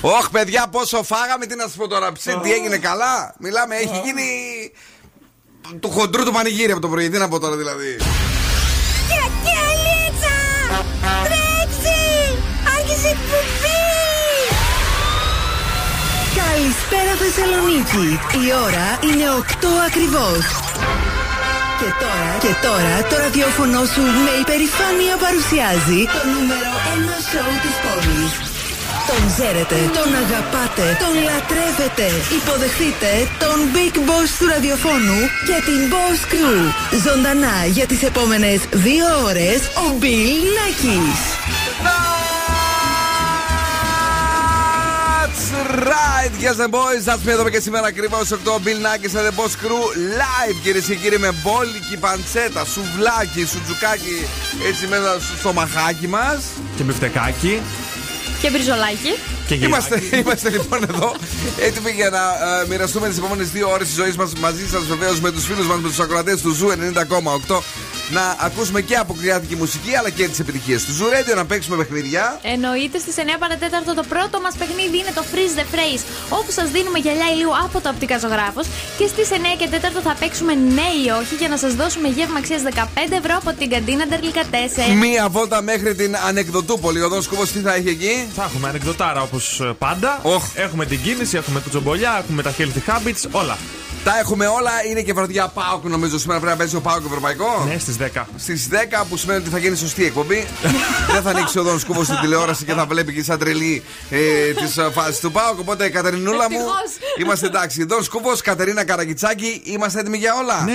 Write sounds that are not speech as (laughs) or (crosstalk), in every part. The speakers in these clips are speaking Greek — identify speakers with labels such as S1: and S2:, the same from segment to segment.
S1: Ωχ, παιδιά, πόσο φάγαμε, τι να σας πω τώρα. Τι έγινε καλά; Μιλάμε, έχει γίνει. του χοντρού του πανηγύρι από το πρωί. Τι να πω τώρα δηλαδή.
S2: Κακιαλίτσα! Τρέξει! Άρχισε εκπομπή!
S3: Καλησπέρα Θεσσαλονίκη. Η ώρα είναι 8 ακριβώς. Και τώρα, και τώρα το ραδιόφωνο σου με υπερηφάνεια παρουσιάζει το νούμερο 1 σοου της πόλης. Τον ξέρετε, τον αγαπάτε, τον λατρεύετε. Υποδεχτείτε τον Big Boss του ραδιοφώνου και την Boss Crew. Ζωντανά για τις επόμενες δύο ώρες ο Bill Nackis.
S1: Right, yes the boys. That's me εδώ και σήμερα ακριβώς 8 Bill Nackis and the Boss Crew live κυρίες και κύριοι με μπόλικη παντσέτα, σουβλάκι, σουτζουκάκι έτσι μέσα στο μαχάκι μας.
S4: Και μπιφτεκάκι.
S5: Και μπριζολάκι.
S4: Και
S1: Είμαστε, είμαστε λοιπόν εδώ έτοιμοι για να ε, μοιραστούμε τις επόμενες δύο ώρες της ζωής μας μαζί σας, βεβαίως με τους φίλους μας, με τους ακροατές του Zoo 90,8. Να ακούσουμε και αποκριάτικη μουσική αλλά και τις επιτυχίες του Zoo Radio, να παίξουμε παιχνίδια.
S5: Εννοείται στις 9 παρά τέταρτο το πρώτο μας παιχνίδι είναι το Freeze the Phrase, όπου σας δίνουμε γυαλιά ηλίου από το οπτικά ζωγράφος. Και στις 9 και 4 θα παίξουμε ναι ή όχι για να σας δώσουμε γεύμα αξίας 15 ευρώ από την καντίνα Ντερλικα 4.
S1: Μία βόλτα μέχρι την Ανεκδοτούπολη. Ο Δόν Σκούβο τι θα έχει εκεί;
S4: Θα έχουμε ανεκδοτάρα όπως πάντα. Έχουμε την κίνηση, έχουμε κουτσομπολιά, έχουμε τα healthy habits, όλα.
S1: Τα έχουμε όλα. Είναι και βραδιά Πάοκ, νομίζω. Σήμερα πρέπει να παίζει ο Πάοκ Ευρωπαϊκό.
S4: Ναι, στις 10.
S1: Στις 10 που σημαίνει ότι θα γίνει σωστή εκπομπή. (laughs) Δεν θα ανοίξει ο Δόν Σκούβο στην τηλεόραση και θα βλέπει και σαν τρελή ε, τις φάσεις του Πάοκ. Οπότε, Κατερινούλα μου, είμαστε εντάξει. Δόν Σκούβο, Κατερίνα Καραγκιτσάκη, είμαστε έτοιμοι για όλα.
S4: Ναι!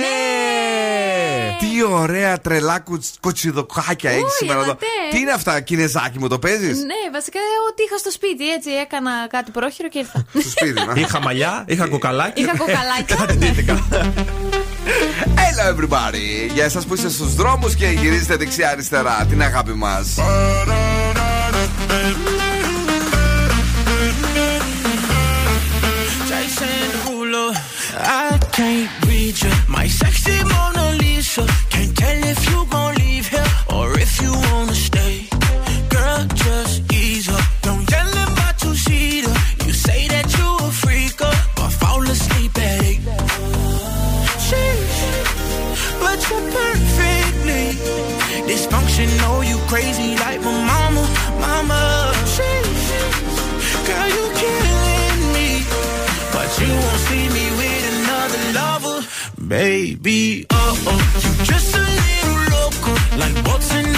S1: Τι ωραία τρελά κοτσιδοκάκια έχεις σήμερα εδώ. Τι είναι αυτά, Κινεζάκι μου, το παίζεις;
S5: Ναι, βασικά ότι είχα στο σπίτι έτσι. Έκανα κάτι πρόχειρο και ήρθα.
S1: Στο σπίτι, να.
S4: Είχα μαλλιά, είχα κοκαλάκι.
S5: Είχα κοκαλάκι. (laughs) (laughs)
S1: Hello everybody! Για εσάς που είστε στους δρόμους και γυρίζετε δεξιά-αριστερά, την αγάπη μας;
S6: I can't read you, my sexy Mona Lisa. Crazy like my mama, mama. Sheesh, girl, you killing me, but you won't see me with another lover, baby. Oh oh, you just a little loco, like boats in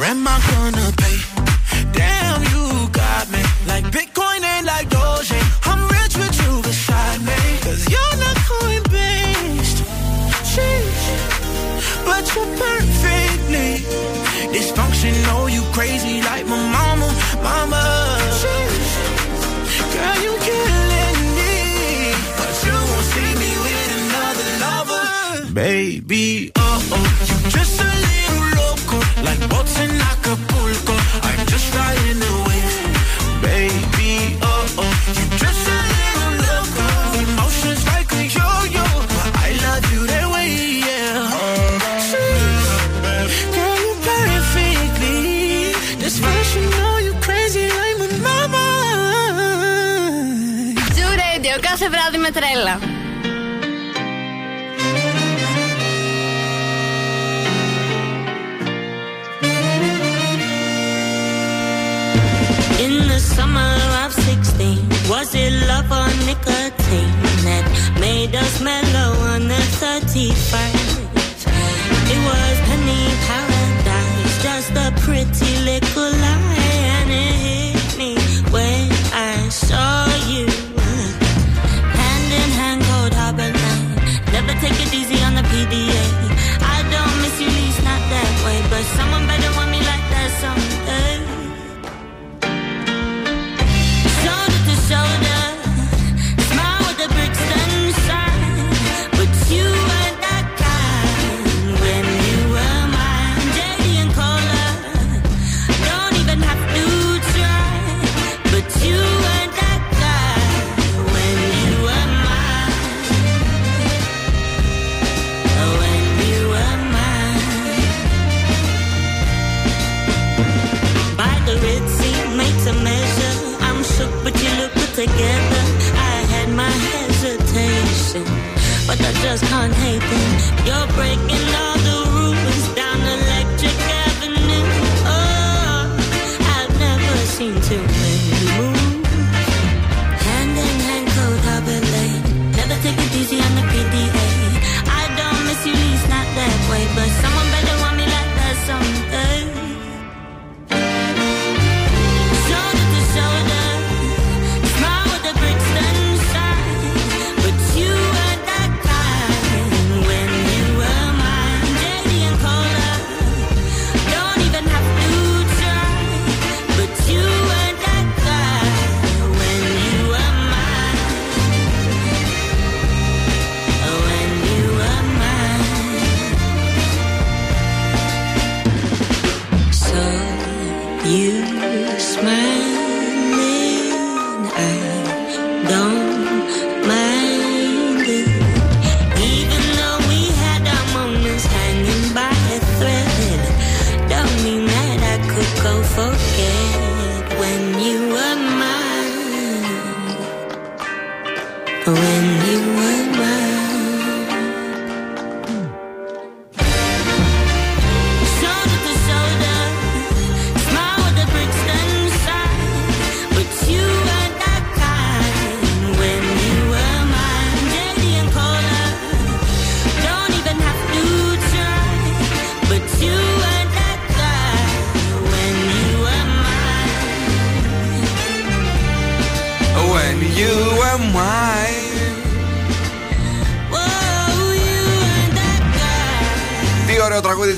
S6: Grandma gonna
S5: τρέλα. things you're breaking.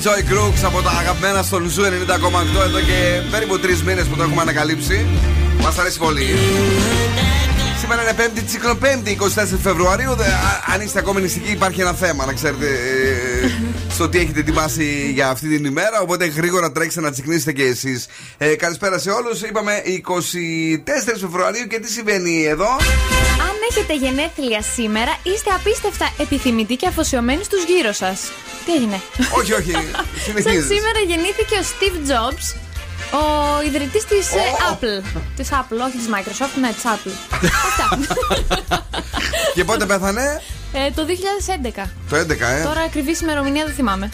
S1: Joy Crooks από τα αγαπημένα στον Zoo 90,8 εδώ και περίπου τρεις μήνες που το έχουμε ανακαλύψει. Μας αρέσει πολύ. Σήμερα είναι Πέμπτη, Τσικνοπέμπτη, 24 Φεβρουαρίου. Δε- α- αν είστε ακόμη νηστικοί, υπάρχει ένα θέμα, να ξέρετε, ε, στο τι έχετε ετοιμάσει για αυτή την ημέρα. Οπότε γρήγορα τρέξτε να τσικνήσετε και εσείς. Ε, καλησπέρα σε όλους. Είπαμε 24 Φεβρουαρίου και τι συμβαίνει εδώ;
S7: Αν έχετε γενέθλια σήμερα, είστε απίστευτα επιθυμητοί και αφοσιωμένοι στους γύρω σας. Τι έγινε;
S1: όχι, όχι. (laughs)
S7: Σαν
S1: Συνεχίζεις.
S7: σήμερα γεννήθηκε ο Steve Jobs, ο ιδρυτής της ε,
S1: Ω.
S7: Apple. Της Apple, όχι της Microsoft, ναι, της Apple. Αυτά. (laughs)
S1: Και πότε πέθανε,
S7: Ε, το 2011.
S1: το 11, ε.
S7: Τώρα ακριβής ημερομηνία δεν θυμάμαι.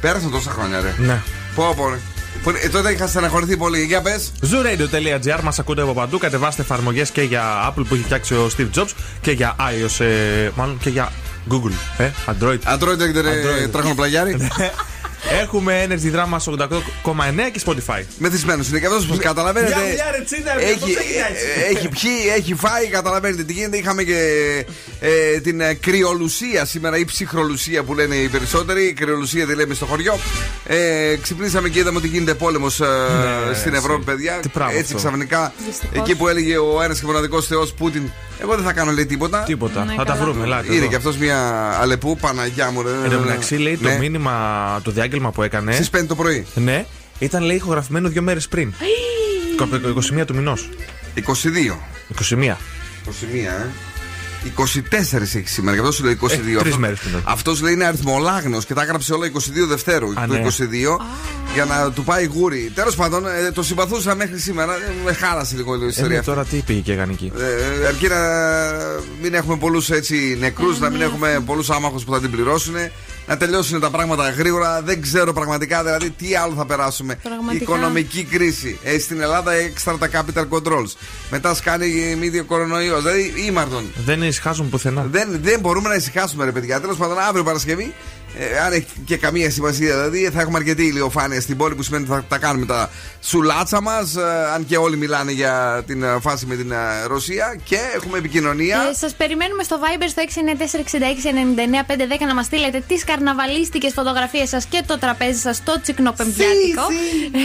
S1: Πέρασαν τόσα χρόνια, ρε.
S4: Ναι.
S1: Πω, πω, ρε. Που- ε, τότε είχα στεναχωρηθεί πολύ. Για πες.
S4: Zooradio.gr μας ακούτε από παντού. Κατεβάστε εφαρμογές και για Apple που έχει φτιάξει ο Steve Jobs και για iOS, ε, μάλλον και για Google. Ε, Android.
S1: Android έχετε ρε,
S4: Android.
S1: τράχονο πλαγιάρι. (laughs)
S4: Έχουμε Energy Drama 88,9 και Spotify.
S1: Μεθυσμένος είναι και αυτός που καταλαβαίνετε.
S4: Μια δουλειά, ρε, τσίνα, ρε,
S1: έχει,
S4: πώς έγινε έτσι;
S1: ε, έχει πιει, έχει φάει, καταλαβαίνετε τι γίνεται. Είχαμε και ε, την ε, κρυολουσία σήμερα ή ψυχρολουσία που λένε οι περισσότεροι. Η κρυολουσία τη λέμε στο χωριό. Ε, ξυπνήσαμε και είδαμε ότι γίνεται πόλεμος
S4: Ναι,
S1: στην
S4: έτσι.
S1: Ευρώπη, παιδιά.
S4: Τι πράγμα
S1: Έτσι
S4: αυτό.
S1: ξαφνικά
S7: Δυστυχώς.
S1: εκεί που έλεγε ο ένας και μοναδικός Θεός Πούτιν. Εγώ δεν θα κάνω λέει τίποτα.
S4: Τίποτα.
S7: Ναι,
S4: θα τα
S7: καλά.
S4: βρούμε. Ελάτε.
S1: Είναι
S4: εδώ.
S1: και αυτός μια αλεπού, Παναγιά μου. ρε.
S4: Εν τω μεταξύ, λέει
S1: Ναι.
S4: το μήνυμα, το διάγγελμα που έκανε.
S1: Στις 5 το πρωί.
S4: Ναι, ήταν λέει ηχογραφημένο δύο μέρες πριν. Από το 21 του μηνός.
S1: 22.
S4: 21.
S1: 21, ε. 24 έχει σήμερα, γι' αυτό σου λέω 22.
S4: Ε, τρεις
S1: Αυτό-
S4: μέρες πριν.
S1: Αυτός λέει είναι αριθμολάγνος και τα έγραψε όλα 22 Δευτέρου.
S4: Α,
S1: το
S4: ναι.
S1: 22 για να του πάει γούρι. Τέλος πάντων, ε, το συμπαθούσα μέχρι σήμερα. Ε, Με χάλασε λίγο η
S4: Ε,
S1: ιστορία
S4: ναι,
S1: αυτή.
S4: τώρα τι πήγε και έκανε εκεί.
S1: Ε, αρκεί να μην έχουμε πολλούς νεκρούς, να
S7: Ναι.
S1: μην έχουμε πολλούς άμαχους που θα την πληρώσουν. Να τελειώσουν τα πράγματα γρήγορα. Δεν ξέρω πραγματικά δηλαδή τι άλλο θα περάσουμε.
S7: Πραγματικά.
S1: Οικονομική κρίση. Ε, στην Ελλάδα έξτρα τα capital controls. Μετά σκάνει μύδιο κορονοϊό. Δηλαδή ήμαρτον.
S4: Δεν ησυχάζουν πουθενά.
S1: Δεν, δεν μπορούμε να ησυχάσουμε, ρε παιδιά. Τέλος πάντων, αύριο Παρασκευή, ε, αν έχει και καμία σημασία, δηλαδή θα έχουμε αρκετή ηλιοφάνεια στην πόλη που σημαίνει ότι θα τα κάνουμε τα σουλάτσα μας. αν και όλοι μιλάνε για την ε, φάση με την ε, Ρωσία. Και έχουμε επικοινωνία.
S7: Ε, Σας περιμένουμε στο Viber στο 694-6699-510 να μας στείλετε τις καρναβαλίστικες φωτογραφίες σας και το τραπέζι σας στο τσικνοπεμπτιάτικο.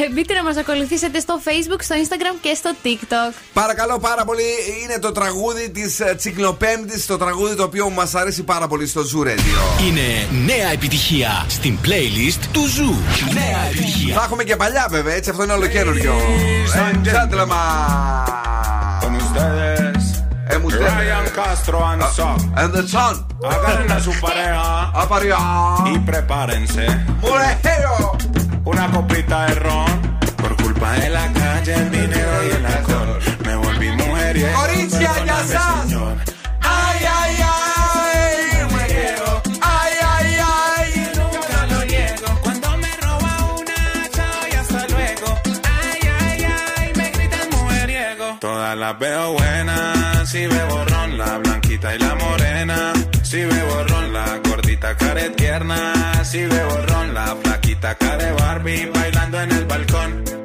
S7: Ε, μπείτε να μας ακολουθήσετε στο Facebook, στο Instagram και στο TikTok.
S1: Παρακαλώ πάρα πολύ, είναι το τραγούδι της Τσικνοπέμπτη, το τραγούδι το οποίο μας αρέσει πάρα πολύ στο Zoo Radio.
S6: Είναι νέα επιτυχία στην playlist του Zoo. Νέα επιτυχία.
S1: Θα έχουμε και παλιά βέβαια, έτσι αυτό είναι ολοκένουργιο. Ε, gentlemen.
S8: Con ustedes,
S1: Ε, μου στέλνε.
S8: Ryan Castro and Son.
S1: And the sun.
S8: Agarren a su pareja
S1: Απαριά.
S8: y prepárense.
S1: Μουρεχέο.
S8: Una copita de ron. Por culpa de la calle, el dinero y el alcohol. Me volví mujeriego.
S1: Κορίτσια, για
S8: Perdóname, todas las veo buenas. Si bebo ron, la blanquita y la morena. Si bebo ron, la gordita care tierna. Si bebo ron, la flaquita care Barbie bailando en el balcón.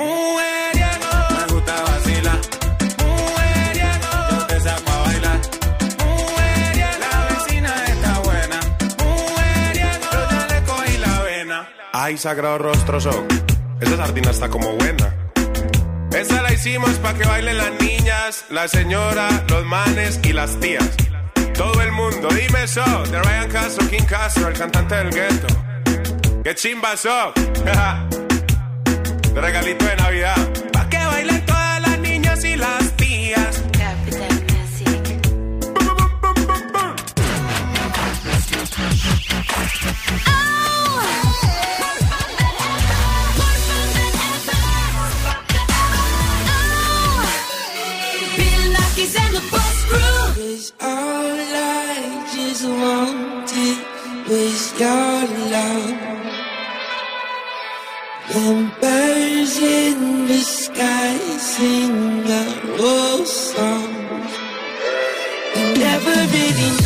S8: Mujeriego, me gusta vacilar. Mujeriego, yo te saco a bailar. Mujeriego, la vecina está buena. Mujeriego, yo ya le cogí la vena. Ay, sagrado rostro son. Esa sardina está como buena. Esa la hicimos para que bailen las niñas, la señora, los manes y las tías. Todo el mundo, dime eso, de Ryan Castro, King Castro, el cantante del gueto. ¡Qué chimba so! (laughs) regalito de Navidad. Pa' que bailen todas las niñas y las tías.
S9: All your. Birds in the sky sing a old song. Never really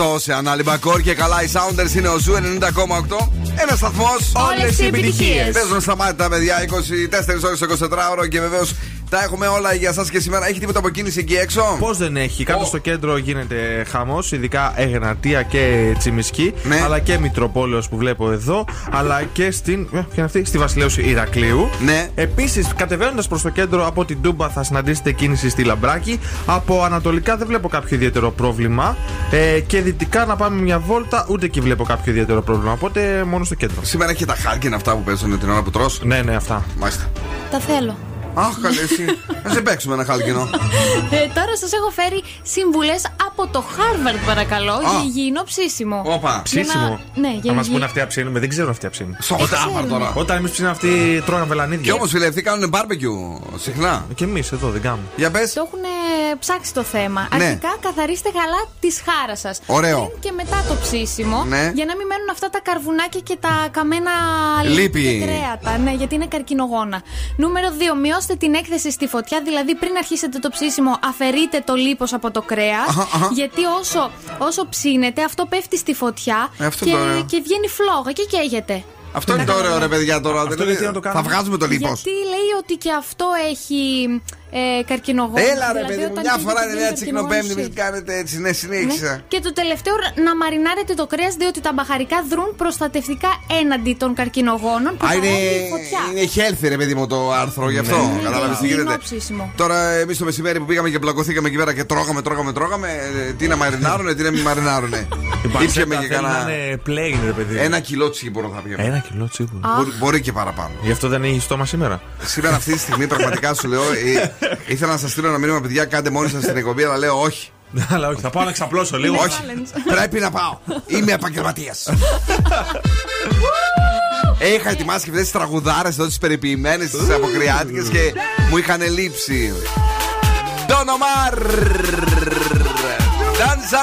S1: το Ocean Alibacor και καλά οι Sounders είναι ο Ζου 90,8. Ένας σταθμός.
S7: Όλες οι επιτυχίες.
S1: Παίζουν στα μάτια τα παιδιά 24 ώρες 24 ώρο και βεβαίως τα έχουμε όλα για εσά και σήμερα. Έχει τίποτα από κίνηση εκεί έξω;
S4: Πώς δεν έχει. Κάτω
S1: Ω.
S4: στο κέντρο γίνεται χαμός, ειδικά Εγνατία και Τσιμισκή,
S1: Ναι.
S4: αλλά και Μητροπόλεως που βλέπω εδώ, αλλά και στην. ε, Ποια είναι αυτή, στη Βασιλέου Ηρακλείου.
S1: Ναι.
S4: Επίσης, κατεβαίνοντας προς το κέντρο από την Τούμπα θα συναντήσετε κίνηση στη Λαμπράκη. Από ανατολικά δεν βλέπω κάποιο ιδιαίτερο πρόβλημα. Ε, και δυτικά να πάμε μια βόλτα, ούτε εκεί βλέπω κάποιο ιδιαίτερο πρόβλημα. Οπότε μόνο στο κέντρο.
S1: Σήμερα έχει τα χάλκινα αυτά που παίζουν την ώρα που τρως.
S4: Ναι, ναι, αυτά.
S1: Μάλιστα.
S7: Τα θέλω.
S1: Αχ, καλέ εσύ. Α σε παίξουμε ένα χάλκινο.
S7: Ε, τώρα σας έχω φέρει συμβουλές από το Harvard, παρακαλώ, για υγιεινό ψήσιμο.
S1: Όπα.
S7: Για να-
S4: Ψήσιμο.
S7: Ναι, για
S4: Θα μας
S7: υγιεινή-
S4: πούνε αυτοί να ψήνουμε. Δεν ξέρουν αυτοί να ψήνουν.
S1: Στο Harvard τώρα.
S4: Όταν εμείς ψήνουμε αυτοί τρώγαν
S1: Και
S4: βελανίδια.
S1: όμως φίλε, αυτοί κάνουν barbecue συχνά.
S4: Και εμείς εδώ δεν κάνουμε.
S1: Για πες.
S7: Το έχουν ψάξει το θέμα.
S1: Ναι.
S7: Αρχικά καθαρίστε καλά της χάρας σας.
S1: Ωραίο.
S7: Και μετά το ψήσιμο.
S1: Ναι.
S7: Για να μην μένουν αυτά τα καρβουνάκια και τα καμένα
S1: Λίπη.
S7: και κρέατα. Ναι, γιατί είναι καρκινογόνα. Νούμερο 2. Μειώστε την έκθεση στη φωτιά. Δηλαδή πριν αρχίσετε το ψήσιμο, αφαιρείτε το λίπος από το κρέας.
S1: Αχα, αχα.
S7: Γιατί όσο, όσο ψήνετε, αυτό πέφτει στη φωτιά
S1: Ε, αυτό
S7: και,
S1: είναι το ωραίο.
S7: και βγαίνει φλόγα και καίγεται.
S1: Αυτό είναι το ωραίο ρε παιδιά τώρα.
S4: Αυτό
S1: Δηλαδή,
S4: γιατί να το
S1: θα
S4: κάνουμε;
S1: βγάζουμε το λίπος.
S7: Γιατί λέει ότι και αυτό έχει ε, καρκινογόνο.
S1: Έλα ρε
S7: Δηλαδή,
S1: παιδί μου,
S7: όταν
S1: μια
S7: καίγεται
S1: φορά είναι
S7: βγαίνει
S1: μια τσικνοπέμπτη,
S7: καρκινογόνο
S1: μην κάνετε έτσι. Ναι, συνέχισα.
S7: ναι. Και το τελευταίο, να μαρινάρετε το κρέας, διότι τα μπαχαρικά δρούν προστατευτικά έναντι των καρκινογόνων που
S1: Α, είναι,
S7: παράγει η φωτιά.
S1: είναι healthy ρε παιδί μου το άρθρο γι' αυτό.
S7: Ναι,
S1: Κατάλαβε τι
S7: υγιεινό
S1: γίνεται.
S7: ψήσιμο.
S1: Τώρα εμείς το μεσημέρι που πήγαμε και πλακωθήκαμε εκεί πέρα και τρώγαμε, τρώγαμε, τρώγαμε. ε, Τι να μαρινάρουνε, τι να μην μαρινάρουνε. (laughs) Ήπιαμε και
S4: να
S1: κανένα.
S4: είναι plain, ρε παιδί.
S1: Ένα κιλό τσίπορο θα πιέμε.
S4: Ένα κιλό τσίπουρο.
S1: Μπορεί, μπορεί και παραπάνω.
S4: Γι' αυτό δεν έχει στόμα σήμερα.
S1: Σήμερα αυτή τη στιγμή πραγματικά σου λέω. Ε, ήθελα να σας στείλω ένα μήνυμα, παιδιά, κάντε μόνοι σας την εκπομπή, αλλά λέω όχι. (laughs)
S4: Αλλά όχι, θα πάω να ξαπλώσω λίγο.
S1: Όχι. Πρέπει να πάω. Είμαι επαγγελματίας. Είχα ετοιμάσει και αυτές τις τραγουδάρες εδώ, τις περιποιημένες, τις αποκριάτικες και μου είχαν λείψει. Don Omar Danza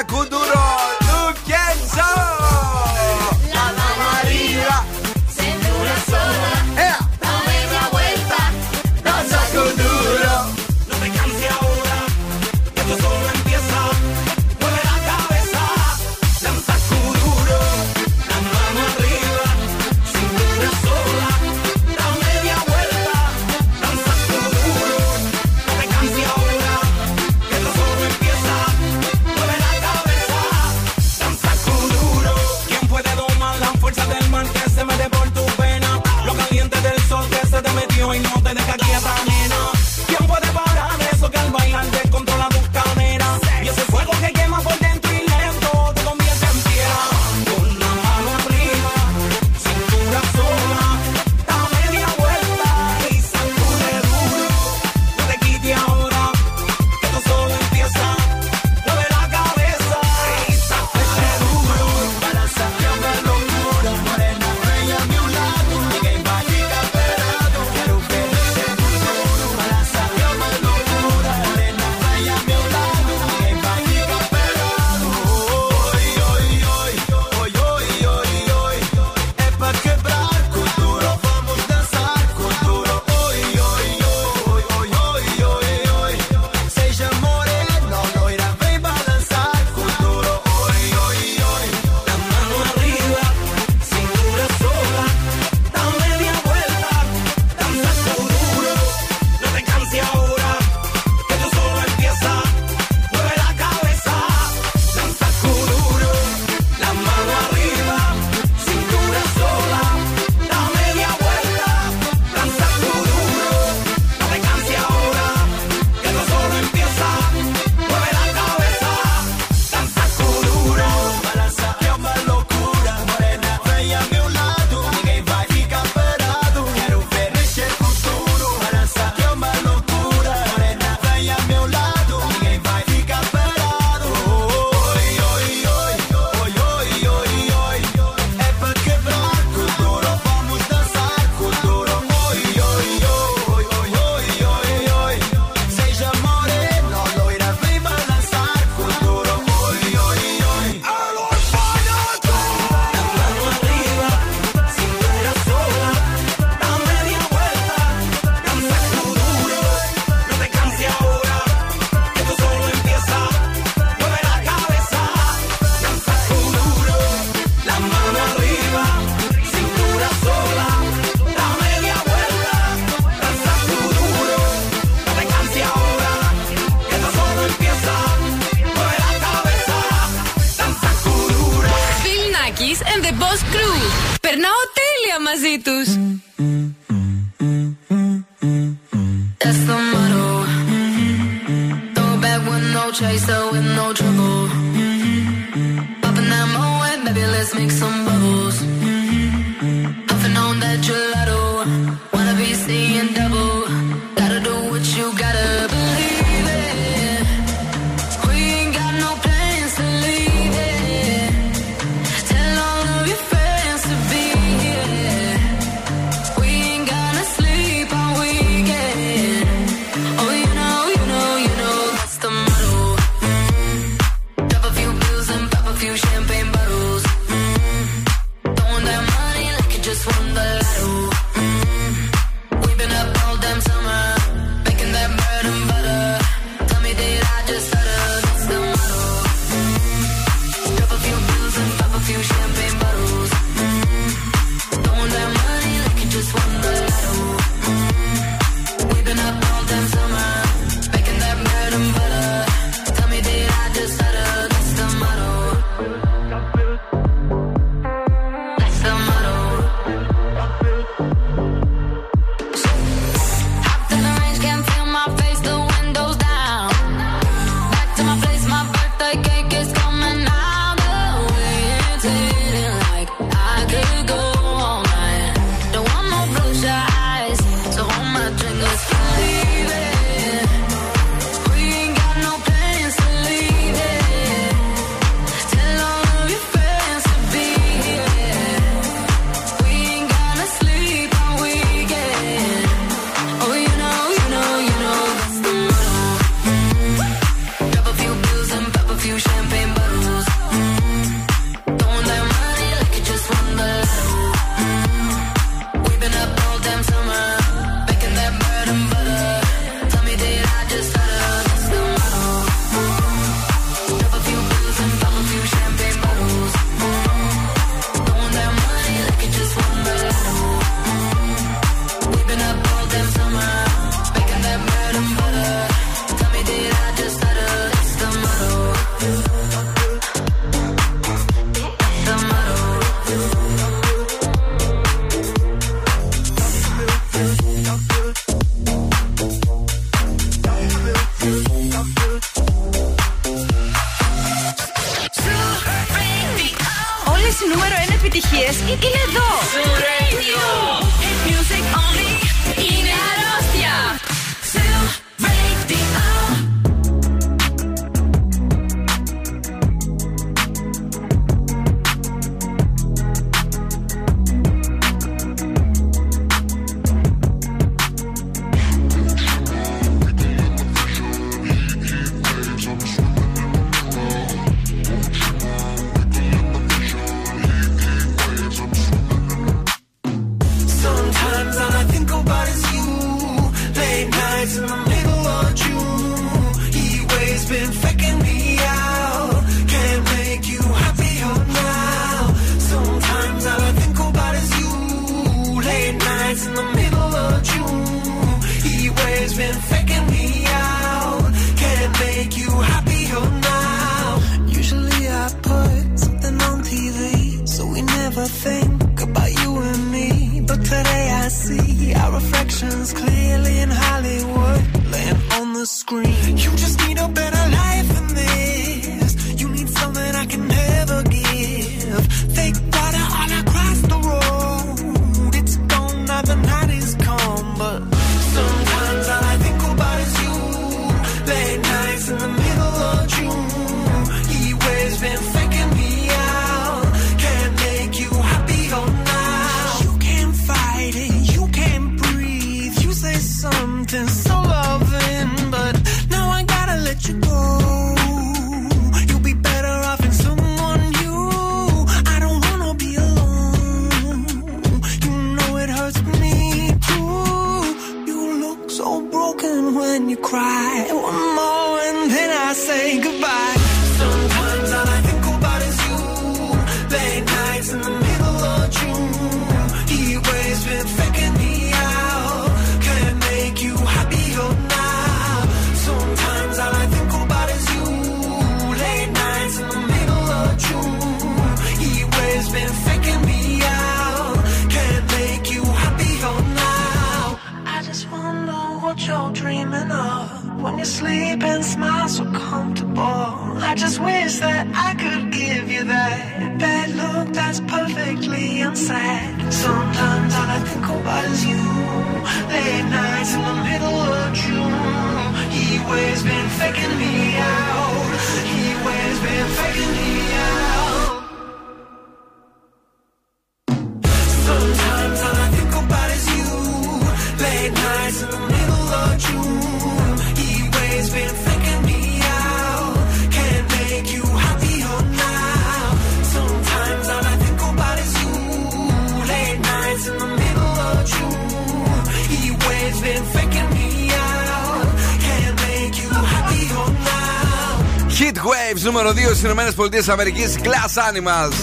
S1: ΗΠΑ. Glass Animals.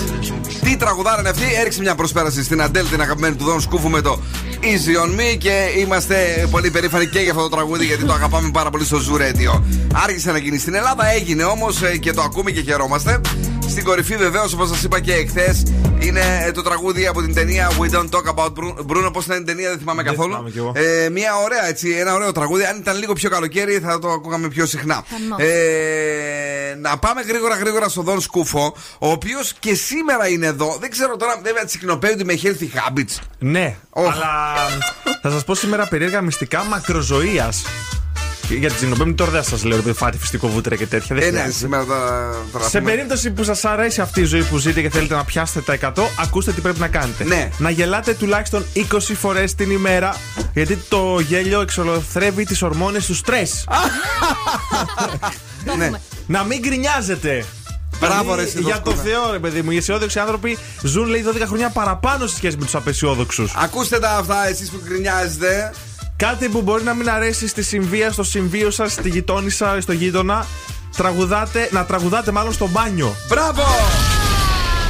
S1: Τι τραγουδάρα είναι αυτή, έριξε μια προσπέραση στην Αντέλ, την αγαπημένη του Δον Σκούφου με το Easy on Me και είμαστε πολύ περήφανοι και για αυτό το τραγούδι γιατί το αγαπάμε πάρα πολύ στο Zoo Radio. Άργησε να γίνει στην Ελλάδα, έγινε όμως και το ακούμε και χαιρόμαστε. Στην κορυφή βεβαίως, όπως σας είπα και εχθές, είναι ε, το τραγούδι από την ταινία We Don't Talk About Bruno. Bruno, πώς ήταν η ταινία, δεν θυμάμαι καθόλου.
S4: θυμάμαι κι εγώ.
S1: Ε, μια ωραία, έτσι, ένα ωραίο τραγούδι. Αν ήταν λίγο πιο καλοκαίρι, θα το ακούγαμε πιο συχνά.
S7: Χαμός.
S1: Ε, να πάμε γρήγορα γρήγορα στον Δον Σκούφο, ο οποίος και σήμερα είναι εδώ. Δεν ξέρω τώρα, βέβαια, τσικνοπέδι με healthy habits.
S4: Ναι,
S1: Οχ.
S4: αλλά θα σας πω σήμερα περίεργα μυστικά μακροζωίας. Για την Τζινοπέμπτη τώρα δεν σας λέω ότι φάτε φυστικό βούτυρα και τέτοια. Δεν
S1: Ε, ναι,
S4: χρειάζεται.
S1: σήμερα θα, θα τα
S4: Σε
S1: πούμε.
S4: περίπτωση που σας αρέσει αυτή η ζωή που ζείτε και θέλετε να πιάσετε τα 100, ακούστε τι πρέπει να κάνετε.
S1: Ναι.
S4: Να γελάτε τουλάχιστον 20 φορές την ημέρα, γιατί το γέλιο εξολοθρεύει τις ορμόνες του στρες. (laughs)
S1: Ναι.
S4: Να μην γκρινιάζετε.
S1: Μπράβο,
S4: Δηλαδή,
S1: ρε, εσύ,
S4: Για το
S1: Δόσκουλα.
S4: Θεό, ρε παιδί μου. Οι αισιόδοξοι άνθρωποι ζουν, λέει, 12 χρόνια παραπάνω σε σχέση με τους απεσιόδοξους.
S1: Ακούστε τα αυτά, εσείς που γκρινιάζετε.
S4: Κάτι που μπορεί να μην αρέσει στη συμβία, στο συμβείο σας, στη γειτόνισσα, στο γείτονα. Τραγουδάτε, να τραγουδάτε μάλλον στο μπάνιο.
S1: Μπράβο!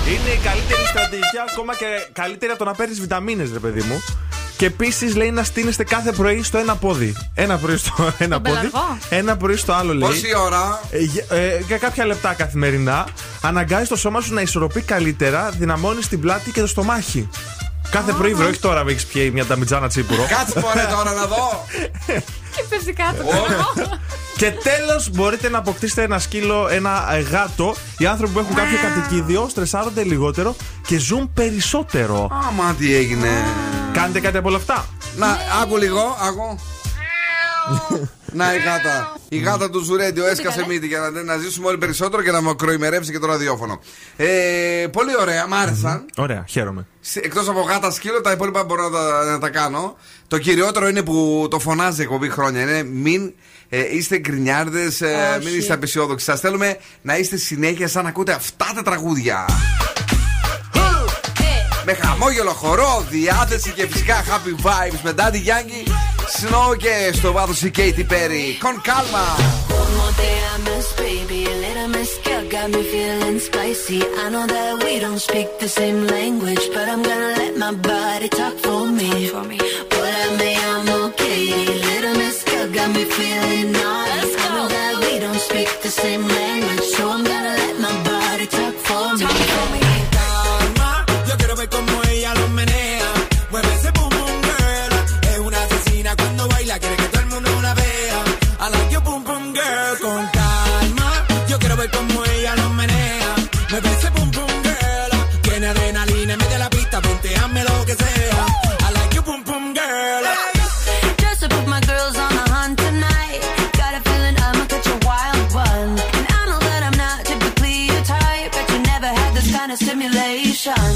S4: Είναι η καλύτερη στρατηγική, ακόμα και καλύτερη από το να παίρνεις βιταμίνες, ρε παιδί μου. Και επίσης λέει να στείνεστε κάθε πρωί στο ένα πόδι. Ένα πρωί στο ένα πόδι.
S7: πελαργό;
S4: Ένα πρωί στο άλλο λέει.
S1: Πόση ώρα;
S4: Ε, για- ε, για κάποια λεπτά καθημερινά αναγκάζει το σώμα σου να ισορροπεί καλύτερα, δυναμώνεις την πλάτη και το στομάχι. Κάθε πρωί, βρε, όχι τώρα που έχεις πιει μια ταμιτζάνα τσίπουρο.
S1: Κάτσε μωρέ τώρα να δω.
S7: Και πέφτει κάτω.
S4: Και τέλος, μπορείτε να αποκτήσετε ένα σκύλο, ένα ε, γάτο. Οι άνθρωποι που έχουν κάποιο κατοικίδιο στρεσάρονται λιγότερο και ζουν περισσότερο.
S1: Άμα τι έγινε.
S4: Κάνετε κάτι από όλα αυτά.
S1: Να, άκου λίγο, άκου. Να η γάτα. Η γάτα του Ζουρέντιο έσκασε
S7: καλέ;
S1: μύτη για να, να ζήσουμε όλοι περισσότερο και να με κροημερεύσει και το ραδιόφωνο. Ε, πολύ ωραία, μ' άρεσαν.
S4: Ωραία, χαίρομαι.
S1: Εκτός από γάτα σκύλο, τα υπόλοιπα μπορώ να τα, να τα κάνω. Το κυριότερο είναι που το φωνάζει η εκπομπή χρόνια. Είναι μην ε, είστε γκρινιάρδες, ε, μην είστε απεσιόδοξοι. Σας θέλουμε να είστε συνέχεια σαν να ακούτε αυτά τα τραγούδια. Με χαμόγελο χορό, διάθεση και φυσικά happy vibes με Daddy Yankee, Snow και στο βάθος η Katy Perry. Con calma!
S10: One more day I miss, baby. A little miss girl got me feeling spicy. I know that we don't speak the same language, but I'm sunshine.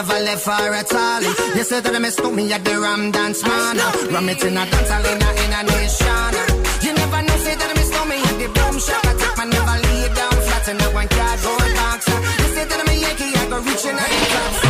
S10: never
S11: left for at all. You said that I missed me at the Ram Dance, man. Ram it in a dance, all in a, in a nation. You never know, say that I missed me at the boom shop. I take my never lay down flat in the one cardboard box. You said that I'm a Yankee, I go reaching out the
S12: clubs.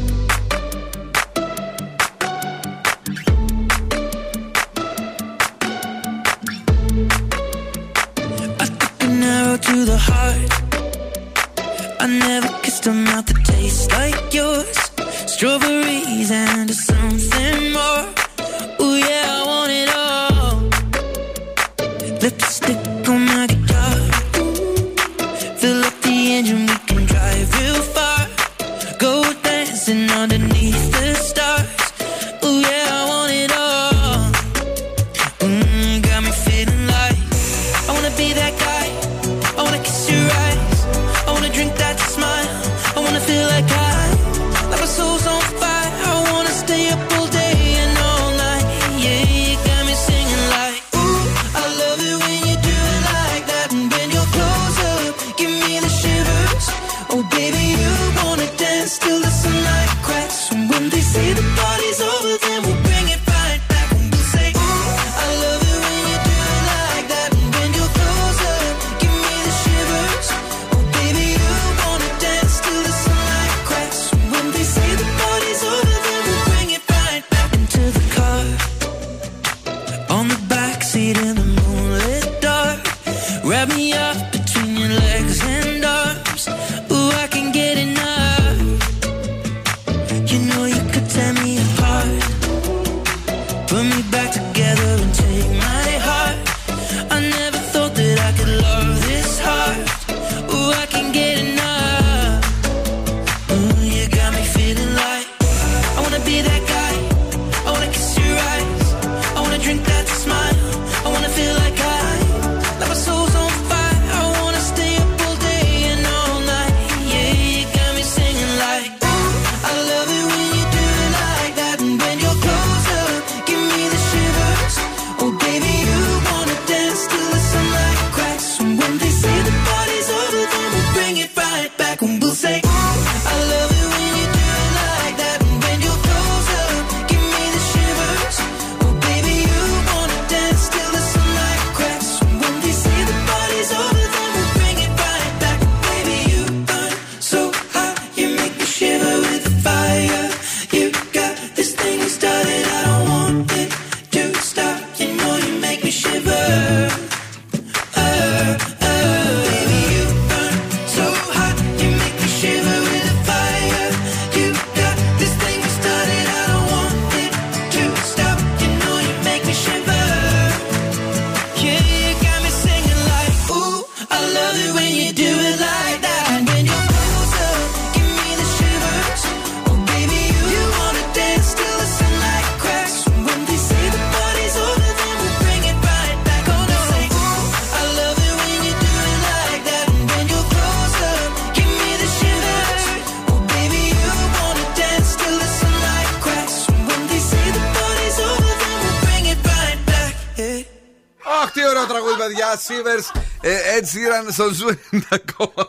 S1: Pero otra vez ya, ah, Sivers. Ε, έτσι ήταν στο Ζου 90,8.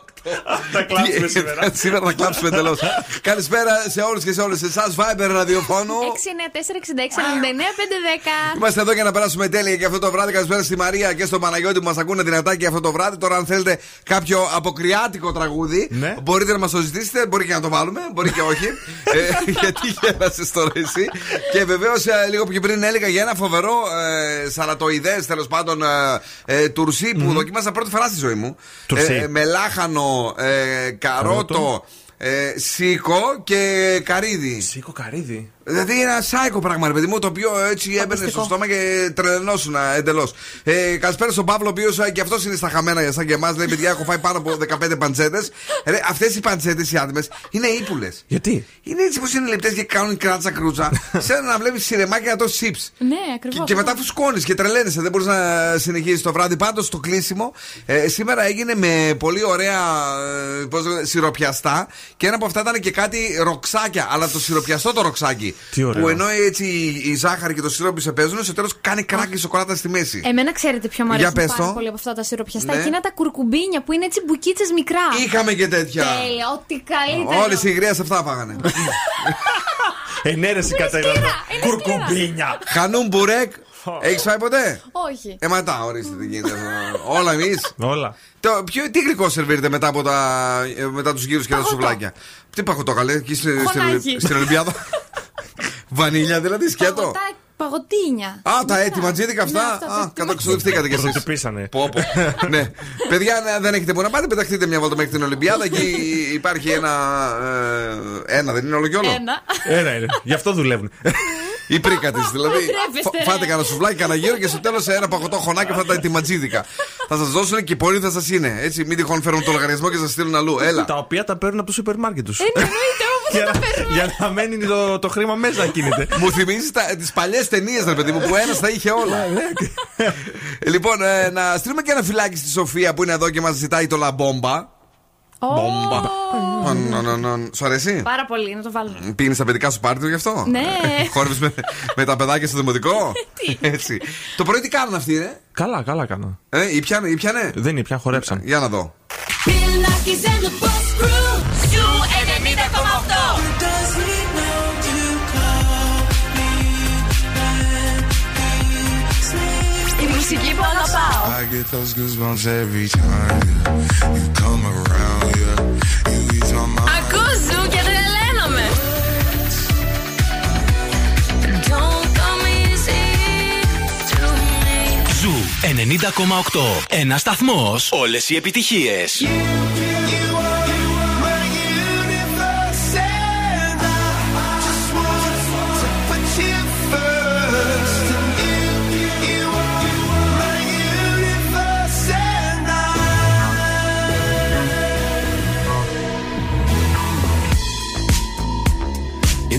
S4: Θα κλάψουμε σήμερα.
S1: Σήμερα θα κλάψουμε εντελώς. Καλησπέρα σε όλους και σε όλες εσάς. Viber ραδιοφώνου.
S7: 694-6699-510.
S1: Είμαστε εδώ για να περάσουμε τέλεια και αυτό το βράδυ. Καλησπέρα στη Μαρία και στο Παναγιώτη που μας ακούνε δυνατά και αυτό το βράδυ. Τώρα, αν θέλετε κάποιο αποκριάτικο τραγούδι,
S4: ναι.
S1: μπορείτε να μας το ζητήσετε. Μπορεί και να το βάλουμε, μπορεί και όχι. Ε, (laughs) γιατί γέλασες τώρα εσύ. και βεβαίως, ε, λίγο πριν έλεγα για ένα φοβερό σαρατοειδέ τέλος πάντων τουρσί που δοκίμασε δοκίμασα πρώτη φορά στη ζωή μου.
S4: Τουρσί.
S1: Ε, με λάχανο, ε, καρότο,
S4: Καρότο.
S1: ε, σίκο και καρύδι.
S4: Σίκο καρύδι.
S1: Δηλαδή ένα σάικο πράγμα, ρε παιδί μου, το οποίο έτσι έμπαινε στο στόμα και τρελαινόσουν εντελώς. Ε, καλησπέρα στον Παύλο, ο οποίος και αυτός είναι στα χαμένα σαν και εμάς. Λέει: Παιδιά, έχω φάει πάνω από 15 παντσέτες. Αυτές οι παντσέτες οι άτιμες είναι ύπουλες.
S4: Γιατί;
S1: Είναι έτσι πως είναι λεπτές και κάνουν κράτσα κρούτσα. (laughs) σαν να βλέπεις σειρεμάκι να το chips.
S7: Ναι, ακριβώς.
S1: Και μετά φουσκώνεις και τρελαίνεσαι, δεν μπορείς να συνεχίσεις το βράδυ. Πάντως το κλείσιμο ε, σήμερα έγινε με πολύ ωραία ε, πώς λέγεται, σιροπιαστά και ένα από αυτά ήταν και κάτι ροξάκια. Αλλά το σιροπιαστό το ροξάκι.
S4: Τι ωραίο.
S1: Που ενώ έτσι η ζάχαρη και το σιρόπι σε παίζουν, στο τέλος κάνει κράκ η σοκολάτα στη μέση.
S7: Εμένα ξέρετε ποιο μου
S1: Για
S7: αρέσει
S1: πες
S7: πάρα
S1: το.
S7: πολύ από αυτά τα σιροπιαστά.
S1: Ναι.
S7: Εκείνα τα κουρκουμπίνια που είναι έτσι μπουκίτσες μικρά.
S1: Είχαμε και τέτοια.
S7: Τέλεια, ό,τι καλύτερο.
S1: Όλες οι υγρίε αυτά φάγανε. (laughs)
S4: Ενέρεση κατέλαβα. Κουρκουμπίνια.
S1: Χανούν μπουρέκ. Έχεις φάει ποτέ;
S7: Όχι.
S1: Ε, ματά, ορίστε τι γίνεται. Όλα εμείς.
S4: Όλα.
S1: Το, ποιο, τι γλυκό σερβίρετε μετά από τα, ε, μετά τους γύρους και τα
S7: Παγωτό.
S1: σουβλάκια. Τι παγωτό καλέ, εκεί στη- στην,
S7: Χωνάκι.
S1: στην Ολυμπιάδα. (laughs) Βανίλια δηλαδή, σκέτο.
S7: Παγωτά, παγωτίνια.
S1: Α, τα
S7: Ναι.
S1: έτοιμα τζίδικα
S7: Ναι,
S1: αυτά.
S7: αυτά,
S1: Α,
S7: τα
S1: καταξοδευτήκατε κι εσείς.
S4: Πρωτοτυπήσανε.
S1: Πω, πω. (laughs) ναι. Παιδιά, ναι, δεν έχετε που να πάτε, πεταχτείτε μια βόλτα μέχρι την Ολυμπιάδα. Εκεί υπάρχει ένα. ε, ένα, δεν είναι όλο και όλο.
S7: Ένα.
S4: Ένα είναι. Γι' αυτό δουλεύουν.
S1: Η πρίκα τη δηλαδή.
S7: Παντρεύεστε,
S1: Φα- Φάτε κανένα σουβλάκι, κανένα γύρο και στο τέλος ένα παγωτό χωνάκι αυτά τα ετοιματζίδικα. θα σας δώσουν και πολύ θα σας είναι. Έτσι, μην τυχόν φέρουν το λογαριασμό και σας στείλουν αλλού. Έλα.
S4: Τα οποία τα παίρνουν από το σούπερ μάρκετ τους.
S7: Εννοείται, όπου θα τα παίρνω.
S4: Για να μένει το, το χρήμα μέσα κινείται.
S1: Μου θυμίζει τις παλιές ταινίες, ρε παιδί μου, που ένας θα είχε όλα. λοιπόν, ε, να στείλουμε και ένα φυλάκι στη Σοφία που είναι εδώ και μας ζητάει το λαμπόμπα. Μπόμπα. Νο, νο, νο. Σου αρέσει;
S7: Πάρα πολύ, να το βάλουμε.
S1: Πίνεις τα παιδικά σου πάρτι γι' αυτό;
S7: Ναι.
S1: Χόρευες με, με τα παιδάκια στο δημοτικό; (laughs) Έτσι. Το πρωί τι κάνουν αυτοί, ε;
S4: Καλά, καλά κάνα.
S1: ε ή πιάνε, ή πιάνε;
S4: Δεν είναι πια χορέψαν.
S1: Για να δω.
S13: Μουσική που αγαπάω.
S14: I get those goosebumps every time yeah. you come around. Yeah, you ease my mind.
S13: Ακούς ζου και τρελαίνομαι. Don't come easy to me.
S15: Ζου 90,8. Ένα σταθμό. Όλε οι επιτυχίε.
S14: In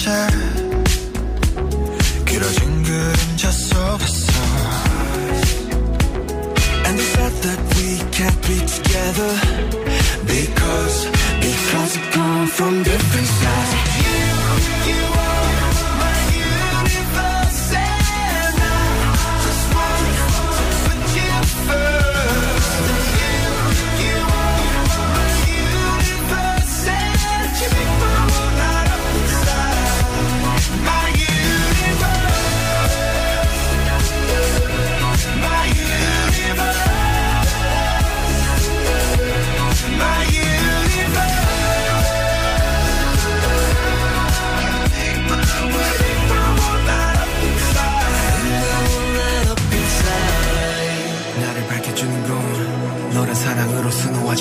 S16: 변했었지 길어진 그림자 속에서 And the fact that we can't be together Because, because we come from different sides You, you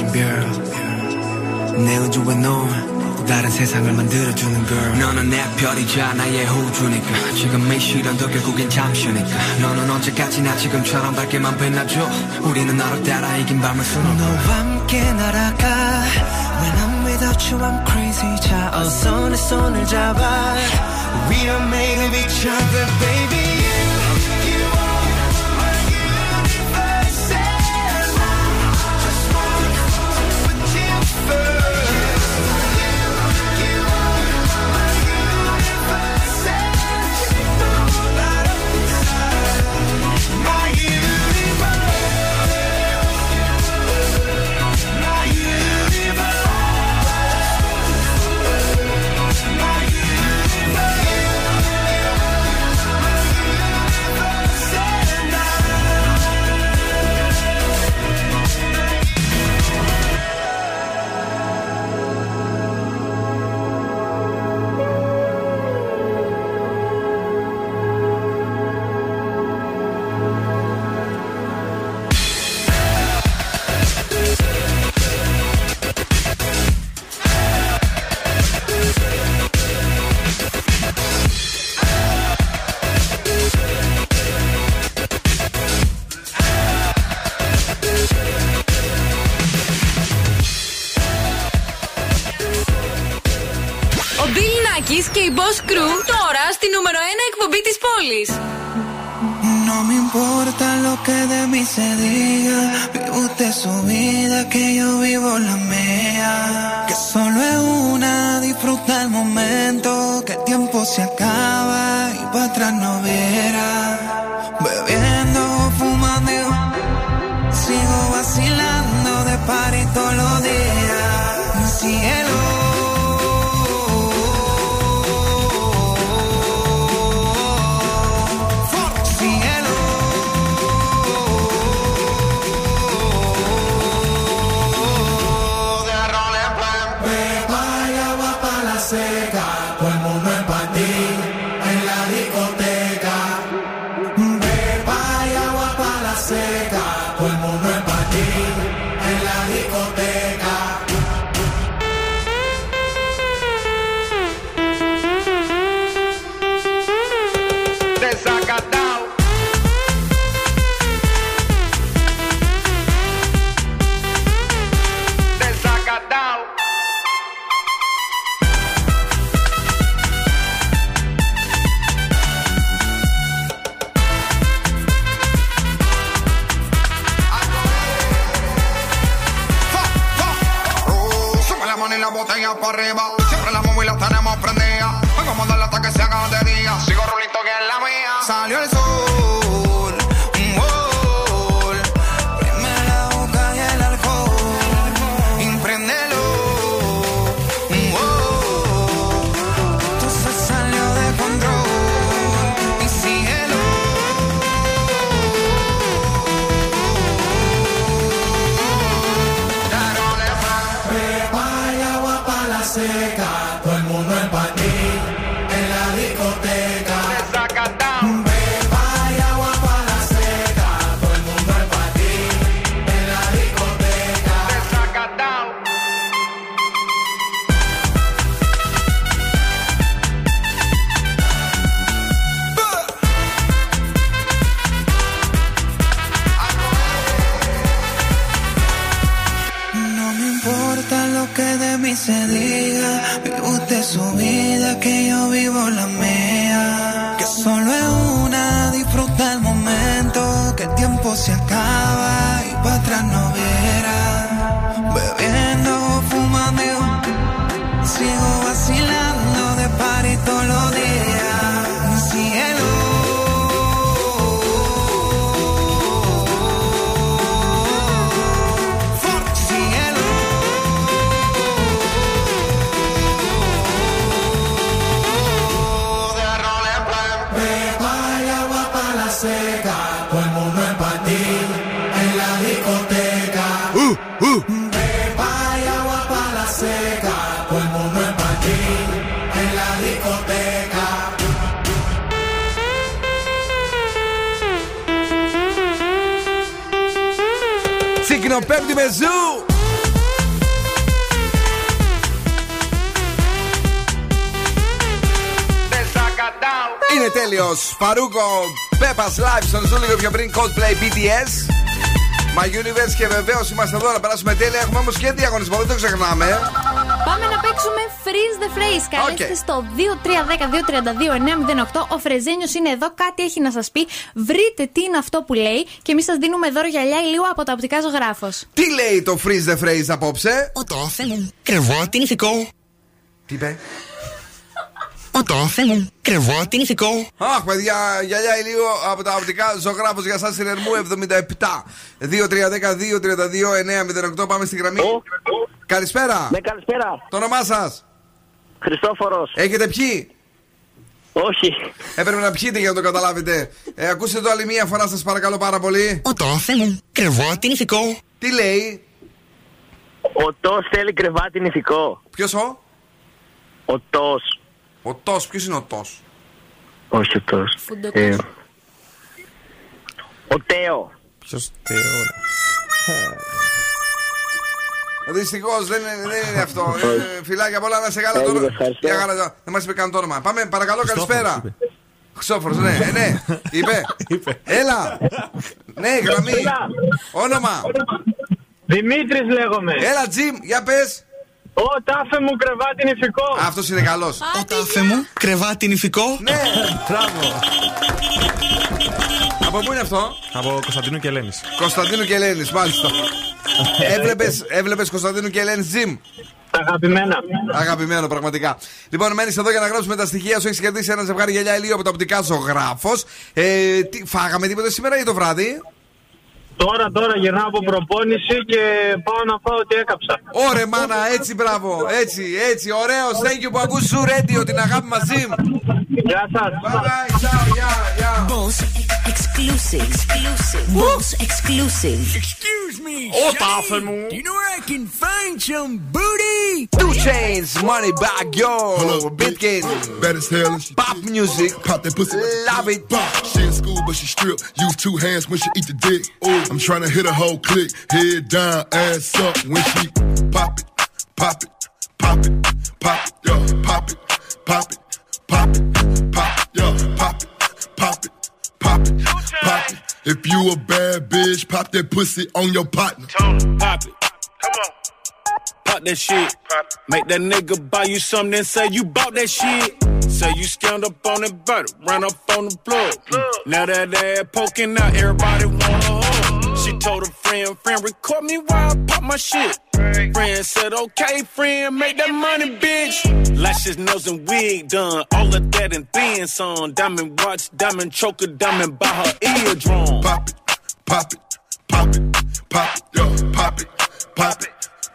S16: 수놓아진 별내 우주에 넌또 다른 세상을 만들어주는 걸 너는 내 별이자 나의 호주니까. 지금 이 시련도 결국엔 잠시니까. 너는 언제까지나 지금처럼 밝게만 빛나줘. 우리는 너를 따라 이긴 밤을 수놓아 너와 함께 날아가. When I'm without you I'm crazy. 자 어서 내 손을 잡아. We are made of each other baby
S17: Cielo.
S1: Πέπα Live στον Zoo λίγο πιο πριν. Coldplay BTS. My Universe και βεβαίως είμαστε εδώ να περάσουμε τέλεια. Έχουμε όμως και διαγωνισμό, δεν το ξεχνάμε.
S7: Πάμε να παίξουμε Freeze the Phrase. Καλέστε
S1: Οκ.
S7: στο 2310-232-908. Ο Φρεζένιος είναι εδώ, κάτι έχει να σας πει. Βρείτε τι είναι αυτό που λέει και εμείς σας δίνουμε δώρο γυαλιά ηλίου από τα οπτικά ζωγράφος.
S1: Τι λέει το freeze the phrase απόψε;
S3: Ο το θέλω. Κρεβό την ηθικό.
S1: Τι είπε;
S3: Ο το θέλω. Κρεβό την ηθικό.
S1: Αχ, παιδιά, γυαλιά ηλίου από τα οπτικά ζωγράφος για εσά είναι Ερμού 77. 2310-232-908. Πάμε στη γραμμή. Καλησπέρα.
S18: Ναι, καλησπέρα.
S1: Το όνομά σας;
S18: Χριστόφορος.
S1: Έχετε πιει;
S18: Όχι.
S1: Έπρεπε να πιείτε για να το καταλάβετε. Ε, ακούστε το άλλη μία φορά, σας παρακαλώ πάρα πολύ.
S3: Ο το θέλω. Κρεβό την ηθικό.
S1: Τι λέει;
S18: Ο Τό θέλει κρεβάτι νηθικό.
S1: Ποιος ο;
S18: Ο Τό.
S1: Ο Τό, ποιος είναι ο Τό.
S18: Όχι ο Τό. Ε, ο Τέο.
S4: Ποιος Θεό.
S1: Δυστυχώς δεν, είναι- δεν είναι αυτό. Ε, φιλάκια πολλά να σε καλά
S18: Έγινε,
S1: τώρα.
S18: ευχαριστώ.
S1: Για χαρά, δεν μας είπε καν το όνομα. Πάμε, παρακαλώ,
S4: Χριστόφορος
S1: καλησπέρα. Χρυσόφορο, ναι, ε, ναι. Είπε. Έλα. Ναι, γραμμή. Όνομα.
S18: Δημήτρης λέγομαι.
S1: Έλα, Τζιμ, για πες.
S19: Ο τάφε μου κρεβάτι νηφικό.
S1: Αυτός είναι καλός.
S7: Ο τάφε μου, κρεβάτι νηφικό.
S1: Ναι, μπράβο. Από πού είναι αυτό;
S4: Από Κωνσταντίνου και Ελένης.
S1: Κωνσταντίνου και Ελένης, μάλιστα. έβλεπες, έβλεπες Κωνσταντίνου και Ελένης Τζιμ;
S19: Αγαπημένα.
S1: Αγαπημένο, πραγματικά. Λοιπόν, μένεις εδώ για να γράψουμε τα στοιχεία σου. Έχεις κερδίσει ένα ζευγάρι γυαλιά ηλίου από τα οπτικά ζωγράφος. Ε, τι, φάγαμε τίποτα σήμερα ή το βράδυ;
S19: Τώρα, τώρα γυρνάω από προπόνηση και πάω να φάω ό,τι έκαψα.
S1: Ωραία, μάνα, έτσι μπράβο. Έτσι, έτσι, ωραίος. Thank you που ακούς σου radio, την αγάπη μαζί.
S19: Γεια σας.
S1: Bye bye, ciao, yeah, yeah.
S20: Boss exclusive. exclusive. Boss exclusive.
S6: Excuse me.
S1: Oh, tafel.
S6: Do you know where I can find some booty?
S1: Two chains, money back, yo. Bitkin.
S21: Bad as hell.
S1: Pop music.
S21: Pop that pussy.
S1: Love it.
S21: She in school, but she strip. Use two hands when she eat the dick. I'm trying to hit a whole click. Head down, ass up. When she pop it, pop it, pop it, pop it, yo, pop it, pop it, pop it, pop it, yo, pop it, pop it, pop it, pop it. If you a bad bitch, pop that pussy on your partner.
S22: Pop it. Come on. Pop that shit. Make that nigga buy you something and say you bought that shit. Say you scammed up on that butter, ran up on the plug. Now that ass poking out, everybody. She told a friend, friend, record me while I pop my shit. Friend said, okay, friend, make that money, bitch. Lashes, nose, and wig done. All of that and then some. Diamond watch, diamond choker, diamond by her eardrum.
S21: Pop it, pop it, pop it, pop it, yo, pop it, pop it,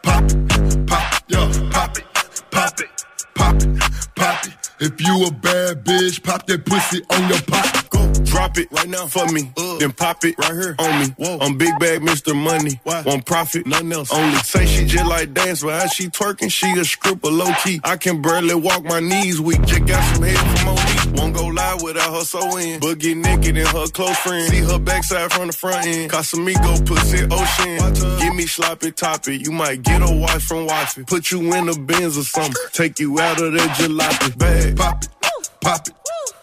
S21: pop it, pop it, yo, pop it, pop it, pop it, pop it. If you a bad bitch, pop that pussy on your partner.
S22: Drop it right now for me. uh, Then pop it right here on me. Whoa. I'm big bag Mr. Money. Won't profit, nothing else. Only say she just like dance, but as she twerking, she a stripper low key. I can barely walk my knees weak. Just got some head from OD. Won't go live without her so in. But get naked in her close friend. See her backside from the front end. Casamigo pussy ocean. Give me sloppy toppy. You might get a wife from wifey. Put you in a Benz or something. Take you out of that jalopy bag.
S21: Pop it, pop it, pop it,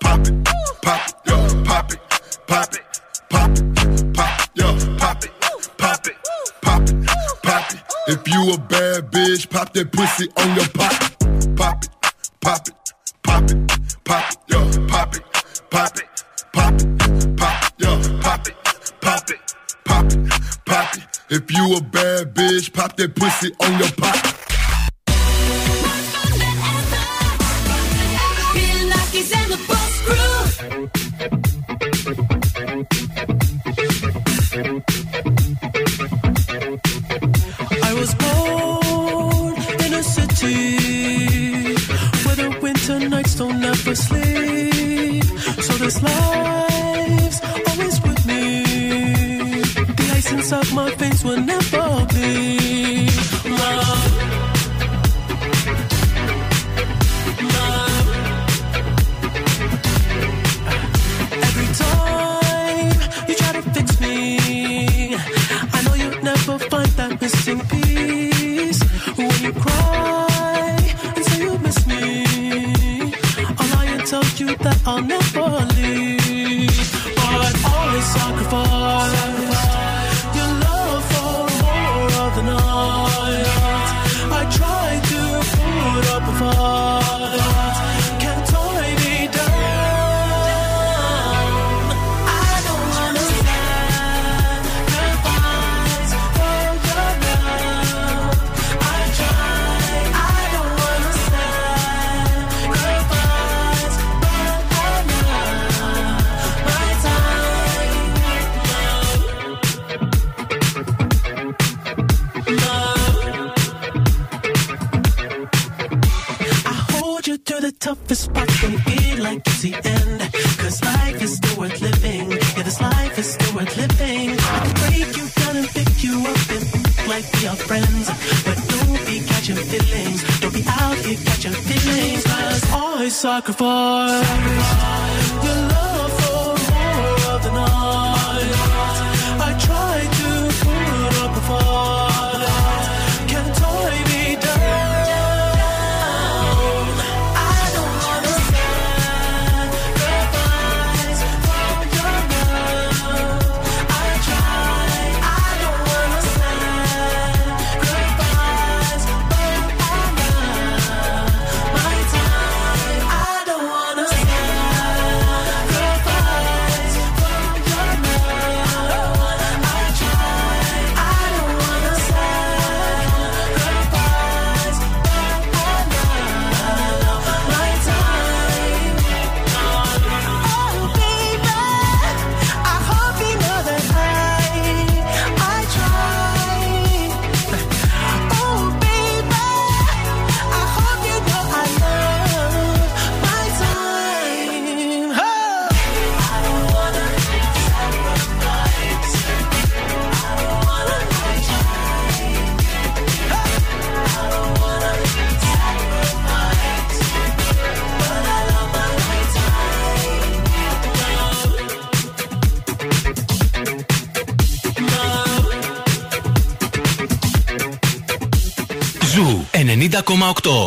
S21: pop it, yo, pop it, pop it, pop it, pop it, yo, pop it, pop it, pop it, pop it. If you a bad bitch, pop that pussy on your partner. Pop it, pop it, pop it, pop it, yo, pop it, pop it, pop it, pop yo, pop it, pop it, pop it, pop it. If you a bad bitch, pop that pussy on your partner.
S23: lives always with me. The essence of my face will never.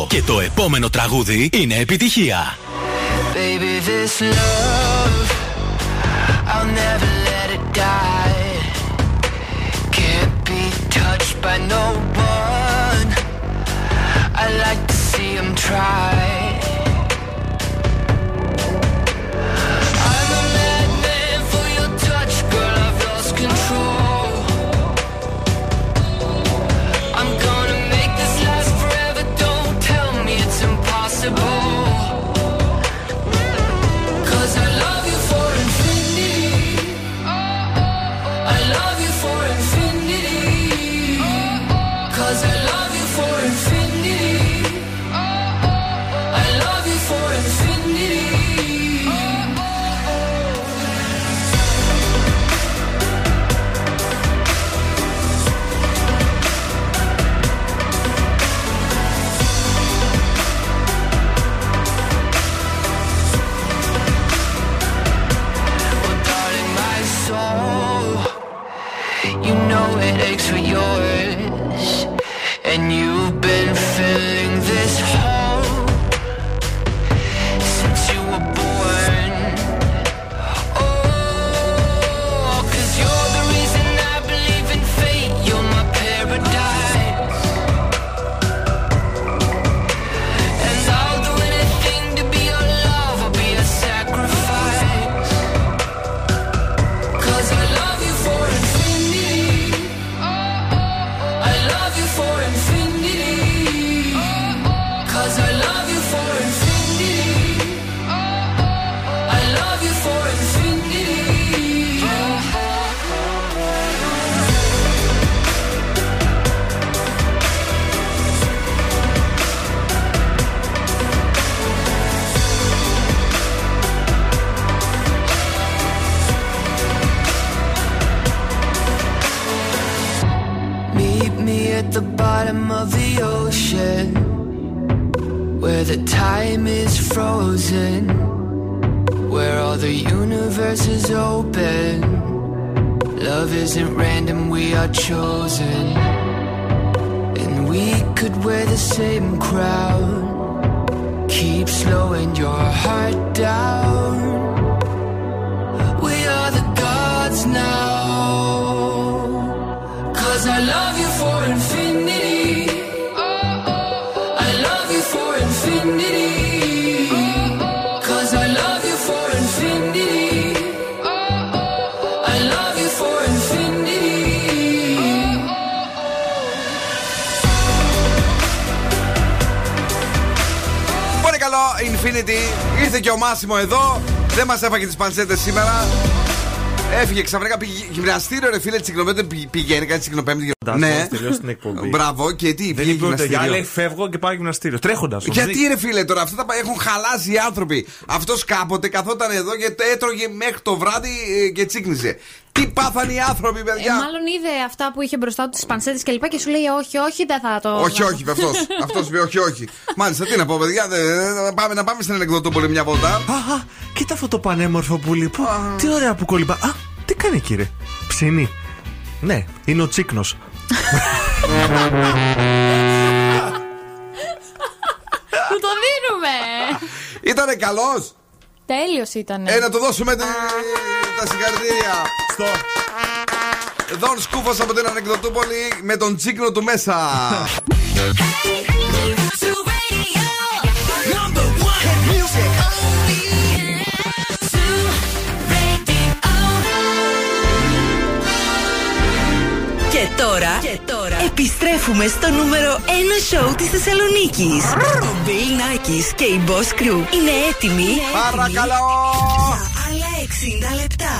S15: Και το επόμενο τραγούδι είναι επιτυχία.
S10: Baby, this love, I'll never let it die. Can't be touched by no one. I like to see him try.
S1: Ήρθε και ο Μάσιμο εδώ. Δεν μας έφαγε τις πανσέτες σήμερα. Έφυγε ξαφνικά πήγε γυμναστήριο, ρε φίλε, τσικνοπέμπτη πηγαίνει, κάτι τσικνοπέμπτη.
S4: Ναι, τελειώσει την εκπομπή.
S1: Μπράβο, και τι,
S4: Δεν
S1: πήγε
S4: είπε ούτε για λέει
S1: γυμναστήριο.
S4: φεύγω και πάω γυμναστήριο. Τρέχοντας.
S1: Γιατί ρε φίλε τώρα, αυτά τα πα- έχουν χαλάσει οι άνθρωποι. Αυτός κάποτε καθόταν εδώ και το έτρωγε μέχρι το βράδυ ε, και τσίκνιζε. Τι πάθαν οι άνθρωποι,
S7: Ε,
S1: παιδιά.
S7: μάλλον είδε αυτά που είχε μπροστά του τις πανσέτες και λοιπά και σου λέει όχι, όχι, δεν θα το.
S1: Όχι, όχι, αυτός. (laughs) Αυτός είπε όχι, όχι. Μάλιστα, τι να πω, παιδιά. δε- δε- Πάμε να πάμε στην ανεκδοτόπολη μια βολτά.
S4: Αχα, κοίτα αυτό το πανέμορφο πουλί. Πω, Τι ωραία που κολυμπά. Α, τι κάνει κύριε; Ψινή. Ναι, είναι ο τσίκνος.
S7: Του το δίνουμε!
S1: Ήτανε καλός.
S7: Τέλειος ήταν.
S1: Ε, να του δώσουμε τη- τα συγχαρητήρια.
S4: Στο.
S1: Δον Σκούφος από την Ανεκδοτούπολη με τον τσίκνο του μέσα.
S3: Και τώρα, και τώρα επιστρέφουμε στο νούμερο 1 σοου της Θεσσαλονίκης. Ο Bill Nackis και η Boss Crew είναι έτοιμοι;
S1: Παρακαλώ.
S3: Άλλα 60 λεπτά.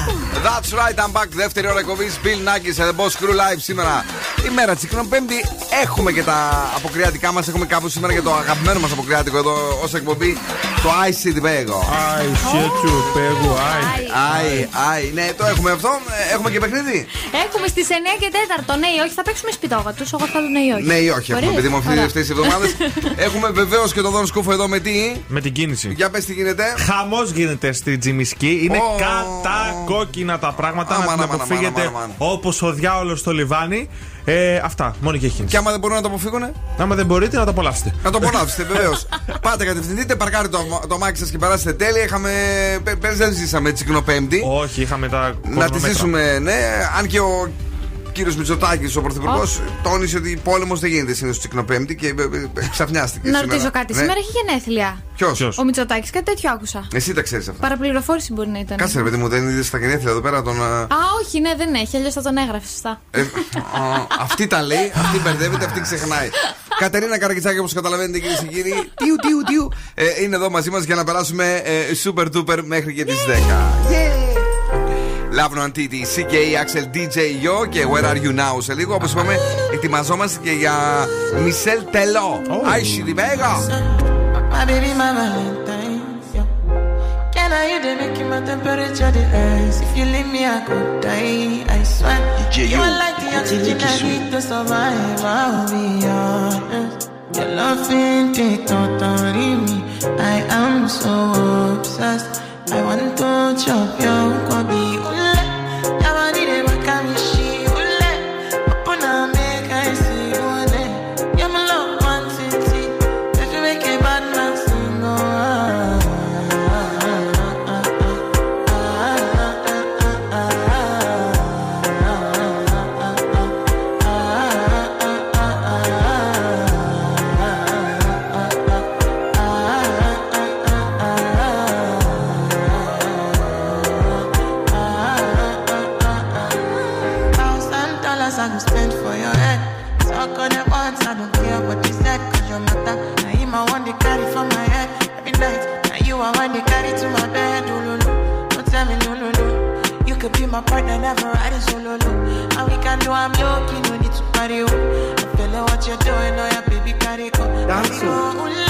S1: That's right, I'm back. Δεύτερη ώρα εκπομπής. Bill Nackis and the Boss Crew Live σήμερα. Η μέρα της Πέμπτη. Έχουμε και τα αποκριάτικά μας. Έχουμε κάπου σήμερα και το αγαπημένο μας αποκριάτικο εδώ ως εκπομπή. Το Ice City Bego.
S4: Άι, σιέτσου, πέγου, άι.
S1: Άι, άι. Ναι, το έχουμε αυτό. Ε, Έχουμε και παιχνίδι.
S7: Έχουμε στις 9 και 4. Ναι ή όχι, θα παίξουμε σπιτόγα τους. Εγώ θέλω ναι ή όχι.
S1: Ναι ή όχι. Έχουμε
S7: Μπορείς;
S1: επειδή μου
S7: Ωραία.
S1: αυτές τις εβδομάδες. (laughs) Έχουμε βεβαίως και τον Δόν Σκούφο εδώ με τι;
S4: Με την κίνηση.
S1: Για πες τι γίνεται.
S4: Χαμός γίνεται στη Τζιμισκή. Είναι
S1: Ω.
S4: κατακόκκινα τα πράγματα.
S1: Αμάν,
S4: να την
S1: αμάν,
S4: αποφύγετε
S1: αμάν, αμάν,
S4: όπως ο διάολος στο λιβάνι. Ε, αυτά, μόνο και εκείνη.
S1: Και άμα δεν μπορούν να το αποφύγουν.
S4: Άμα δεν μπορείτε, να το απολαύσετε.
S1: Να το απολαύσετε, βεβαίως. Πάτε, κατευθυνθείτε, παρκάρετε το, το μάκι σας και περάσετε τέλεια. Είχαμε. πε- Πέρυσι δεν ζήσαμε τσικνοπέμπτη.
S4: Όχι, είχαμε τα
S1: Να τη
S4: κορονομέτρα.
S1: ζήσουμε, ναι. Αν και ο κύριος Μητσοτάκης, ο πρωθυπουργός, τόνισε ότι πόλεμος δεν γίνεται συνήθως τσικνοπέμπτη και ε, ε, ε, ξαφνιάστηκε.
S7: Να
S1: σήμερα.
S7: ρωτήσω κάτι.
S1: Ναι.
S7: Σήμερα έχει γενέθλια.
S1: Ποιος;
S7: Ο Μητσοτάκης, κάτι τέτοιο άκουσα.
S1: Εσύ τα ξέρεις αυτά.
S7: Παραπληροφόρηση μπορεί να ήταν.
S1: Κάτσε ρε παιδί μου, δεν είδες τα γενέθλια εδώ πέρα τον. α,
S7: Α, όχι, ναι, δεν έχει. Αλλιώς θα τον έγραφες σωστά.
S1: ε, α, αυτή τα λέει, αυτή μπερδεύεται, αυτή ξεχνάει. Κατερίνα Καρακιτσάκη, όπως καταλαβαίνετε κυρίες και κύριοι, τιου, τιου, τιου, ε, είναι εδώ μαζί μας για να περάσουμε ε, super duper μέχρι και τις 10. Λάβνο Αντίτη, CK, Axel, DJ Yo και Where Are You Now σε λίγο. Όπω είπαμε, ετοιμαζόμαστε και για Μισελ Τελό. Άισι Ριβέγα.
S24: My baby, my Valentine. Yeah. Can I you dey make my temperature the rise? If you leave me, I could die. I swear. you are like the oxygen I need to survive. I'll be honest. Your loving take totally me. I am so obsessed. I want to chop your body. 나만 이래 바까미 my partner, never ride it solo, no. And we can do, I'm lucky, no need to party, oh. I'm feeling what you're doing, oh, yeah, baby, carry go. Carry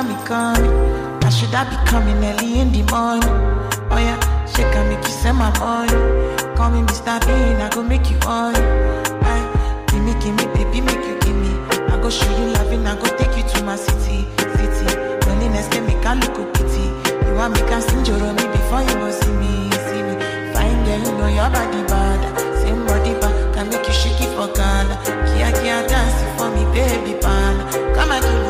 S24: got me coming. I should I be coming early in the morning? Oh yeah, she can make you send my money. Call me Mr. Bean, I go make you on. Aye, give me, give me, baby, make you give me. I go show you loving, I go take you to my city, city. Loneliness can make a look pity. You want me can sing your me before you go see me, see me. Fine girl, you know your body bad. Same body bad, can make you shake it for Ghana. Kia kia dance for me, baby pan. Come and give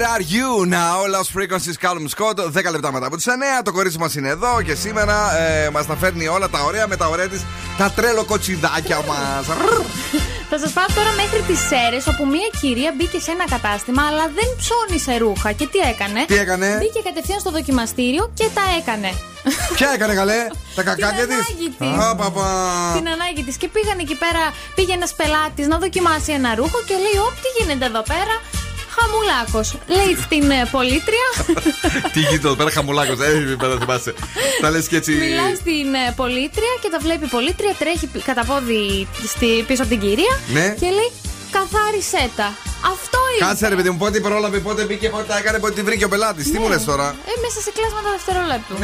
S1: Where are you now, Lost Frequencies, Callum Scott. 10 λεπτά μετά από τις 9. Το κορίτσι μας είναι εδώ και σήμερα ε, μας τα φέρνει όλα τα ωραία με τα ωραία της. Τα τρέλο κοτσιδάκια μας.
S7: Θα σας πάω τώρα μέχρι τις Σέρε, όπου μία κυρία μπήκε σε ένα κατάστημα, αλλά δεν ψώνισε ρούχα. Και τι έκανε;
S1: Τι έκανε;
S7: Μπήκε κατευθείαν στο δοκιμαστήριο και τα έκανε.
S1: Ποια έκανε καλέ, τα (laughs) κακάκια της;
S7: ανάγκη της. Την ανάγκη της. Και πήγαν εκεί πέρα, πήγε ένας πελάτης να δοκιμάσει ένα ρούχο και λέει: Ω, τι γίνεται εδώ πέρα; Χαμουλάκος. Λέει στην ε, πολίτρια. (laughs)
S1: Τι γίνεται εδώ πέρα, χαμουλάκος. Ε, πέρα θυμάσαι. Τα λες και έτσι.
S7: Μιλάει στην ε, πολίτρια και τα βλέπει η πολίτρια, τρέχει πι- κατά πόδι στη, πίσω από την κυρία
S1: Ναι.
S7: και λέει καθάρισέ τα. Αυτό είναι.
S1: Κάτσε ρε παιδί μου, πότε πρόλαβε, πότε μπήκε, πότε τα έκανε, πότε τη βρήκε ο πελάτης. Τι μου λες τώρα;
S7: Ε, μέσα σε κλάσματα δευτερολέπτου.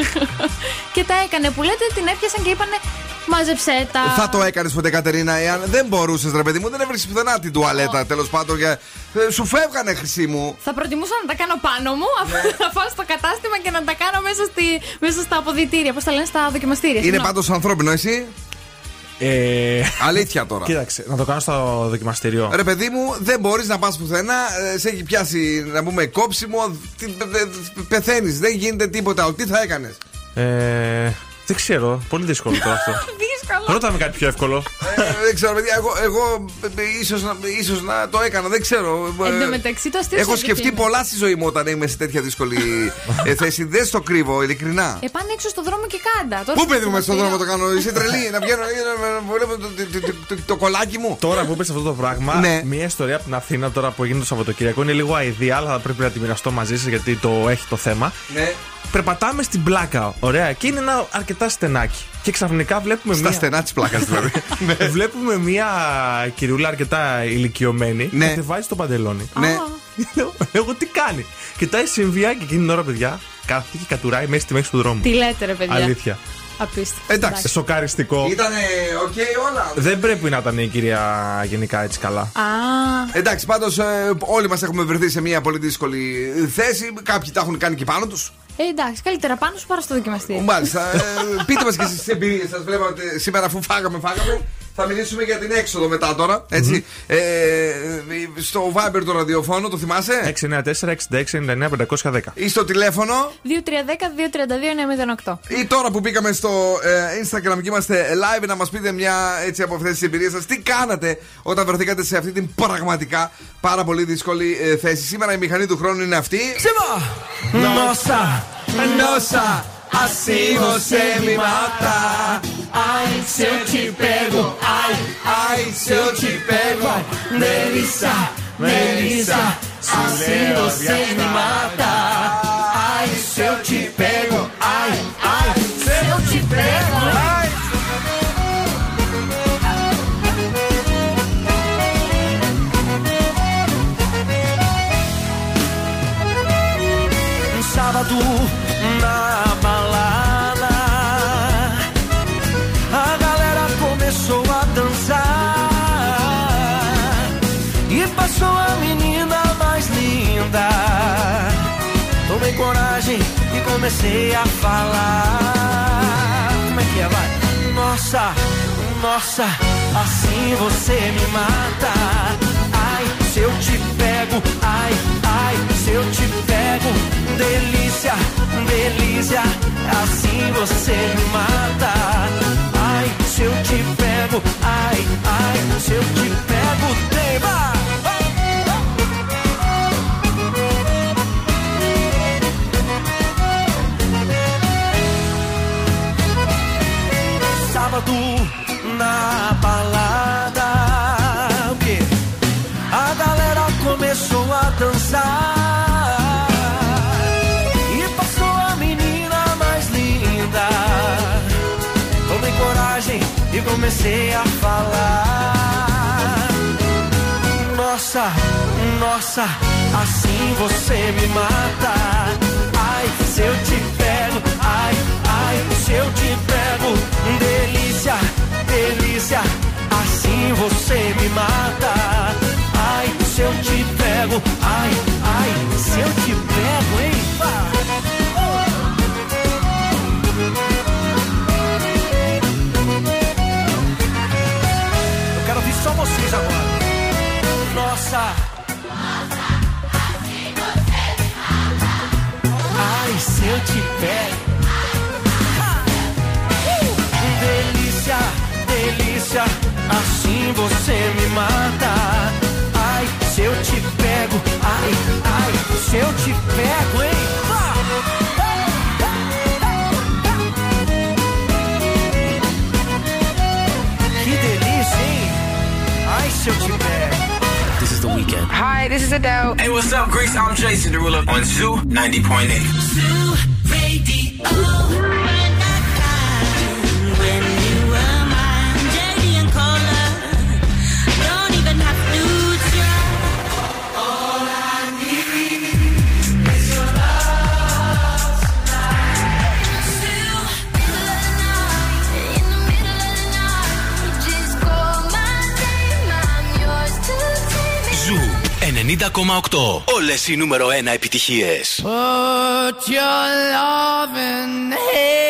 S7: (laughs) και τα έκανε που λέτε, την έπιασαν και είπανε μάζεψέ τα.
S1: Θα το έκανες ποτέ, Κατερίνα, εάν δεν μπορούσες, ρε παιδί μου, δεν έβρισκε πουθενά την τουαλέτα τέλος πάντων. Για... Ε, Σου φεύγανε, χρυσή μου.
S7: Θα προτιμούσα να τα κάνω πάνω μου, αφού
S1: Ναι. (laughs)
S7: να πάω στο κατάστημα και να τα κάνω μέσα, στη, μέσα στα αποδητήρια. Πώς τα λένε, στα δοκιμαστήρια.
S1: Είναι
S7: συγγνώμη.
S1: πάντως ανθρώπινο, εσύ;
S4: Ε...
S1: Αλήθεια τώρα.
S4: Κοίταξε, να το κάνω στο δοκιμαστήριο.
S1: Ρε παιδί μου, δεν μπορείς να πας πουθενά. ε, Σε έχει πιάσει, να πούμε, κόψιμο. Πεθαίνεις, δεν γίνεται τίποτα. Τι θα έκανες;
S4: Ε, δεν ξέρω, πολύ δύσκολο τώρα αυτό. (laughs)
S7: Δύσκολο.
S4: Ρώτα με κάτι πιο εύκολο.
S1: δεν ξέρω, παιδιά. Εγώ, εγώ ίσως, να, ίσως να το έκανα, δεν ξέρω.
S7: Εν τω
S1: Ε,
S7: μεταξύ το αστείο
S1: Έχω
S7: ξέρεις ποιο
S1: σκεφτεί
S7: είναι.
S1: πολλά στη ζωή μου όταν είμαι σε τέτοια δύσκολη ε, θέση. Δεν στο κρύβω, ειλικρινά.
S7: Ε, πάνε έξω στο δρόμο και κάντα. Τώρα
S1: Πού
S7: στο
S1: παιδί μου, στον
S7: δοκιμαστήριο.
S1: δρόμο το κάνω. Είσαι τρελή, να βγαίνω να να βλέπω το- το- το- το- το κολλάκι μου.
S4: Τώρα που είπες αυτό το πράγμα,
S1: Ναι.
S4: μια ιστορία από την Αθήνα τώρα που έγινε το Σαββατοκύριακο είναι λίγο αηδία, αλλά θα πρέπει να τη μοιραστώ μαζί σας γιατί το έχει το θέμα.
S1: Ναι.
S4: Περπατάμε στην πλάκα, ωραία, και είναι ένα αρκετά στενάκι. Και ξαφνικά βλέπουμε
S1: Στα
S4: μια.
S1: στενά της πλάκας δηλαδή. (laughs)
S4: Βλέπουμε μια κυριούλα αρκετά ηλικιωμένη
S1: Ναι.
S4: και βάζει το παντελόνι.
S1: Ναι. (laughs)
S4: Λέω, Εγώ τι κάνει; Κοιτάει συμβία και εκείνη την ώρα, παιδιά, κάθεται και κατουράει μέσα στη μέση του δρόμου.
S7: Τι λέτε, ρε παιδιά;
S4: Αλήθεια.
S7: Απίστευτο.
S1: Εντάξει.
S4: Σοκαριστικό.
S1: Ήτανε οκ όλα.
S4: Δεν πρέπει να ήταν η κυρία γενικά έτσι καλά.
S7: Α,
S1: Εντάξει, πάντως όλοι μας έχουμε βρεθεί σε μια πολύ δύσκολη θέση. Κάποιοι τα έχουν κάνει και πάνω τους.
S7: Ε, εντάξει, καλύτερα πάνω σου παρά στο δοκιμαστήριο.
S1: Μάλιστα. ε, πείτε μας και εσείς τι εμπειρίε σας. Βλέπω ότι σήμερα, αφού φάγαμε, φάγαμε. Θα μιλήσουμε για την έξοδο μετά τώρα. Έτσι. Ε, στο Viber το ραδιοφώνο, το θυμάσαι;
S4: 694-6699-510.
S1: Ή στο τηλέφωνο;
S7: 2310-232-908.
S1: Ή τώρα που μπήκαμε στο ε, Instagram και είμαστε live να μας πείτε μια έτσι από αυτές τις εμπειρίες σας Τι κάνατε όταν βρεθήκατε σε αυτή την πραγματικά πάρα πολύ δύσκολη ε, θέση; Σήμερα η μηχανή του χρόνου είναι αυτή
S12: Nossa,
S1: nossa, assim você me mata.
S12: Ai, se eu te pego, ai,
S1: ai, se eu te pego.
S12: Melissa, Melissa, assim você me mata. Ai, se eu te pego, ai, comecei a falar. Como é que é, vai? Nossa, nossa, assim você me mata. Ai, se eu te pego, ai, ai, se eu te pego, delícia, delícia, assim você me mata. Ai, se eu te pego, ai, ai, se eu te pego, tema. na balada. A galera começou a dançar.
S25: E passou a menina mais linda. Tomei coragem e comecei a falar. Nossa, nossa, assim você me mata. Ai, se eu te pego, ai, ai, se eu te pego, delícia, delícia, assim você me mata. Ai, se eu te pego, ai, ai, se eu te pego, hein? Eu quero ouvir só vocês agora. Nossa. Ai, se eu te pego. delícia, assim você me mata. Ai, se eu te pego, ai, ai, se eu te pego, hein? Que delícia, hein? Ai, se eu te pego.
S6: This is the weekend.
S23: Hi, this is Adele.
S26: Hey, what's up, Grace? I'm Jason Derulo on Zoo 90.8.
S6: Zoo Radio. Όλες οι νούμερο 1 επιτυχίες.
S25: Put your loving hand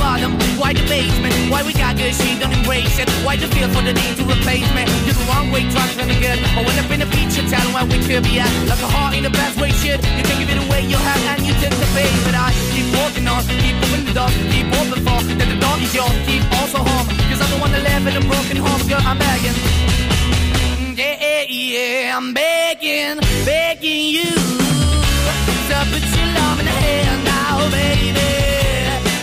S25: bottom, why the basement, why we got good, she don't embrace it. Why the feel for the need to replace me? You're the wrong way, trying to good. I went up in a feature town where we could be at. Like a heart in the best way, shit. You can't give it away, you have, and you take the bait. But I keep walking on, keep moving the door, keep open for that the door is yours, keep also home. Cause the one that live in a broken home, girl, I'm begging. Yeah, yeah, yeah, I'm begging, begging you to put your love in the hand now, baby.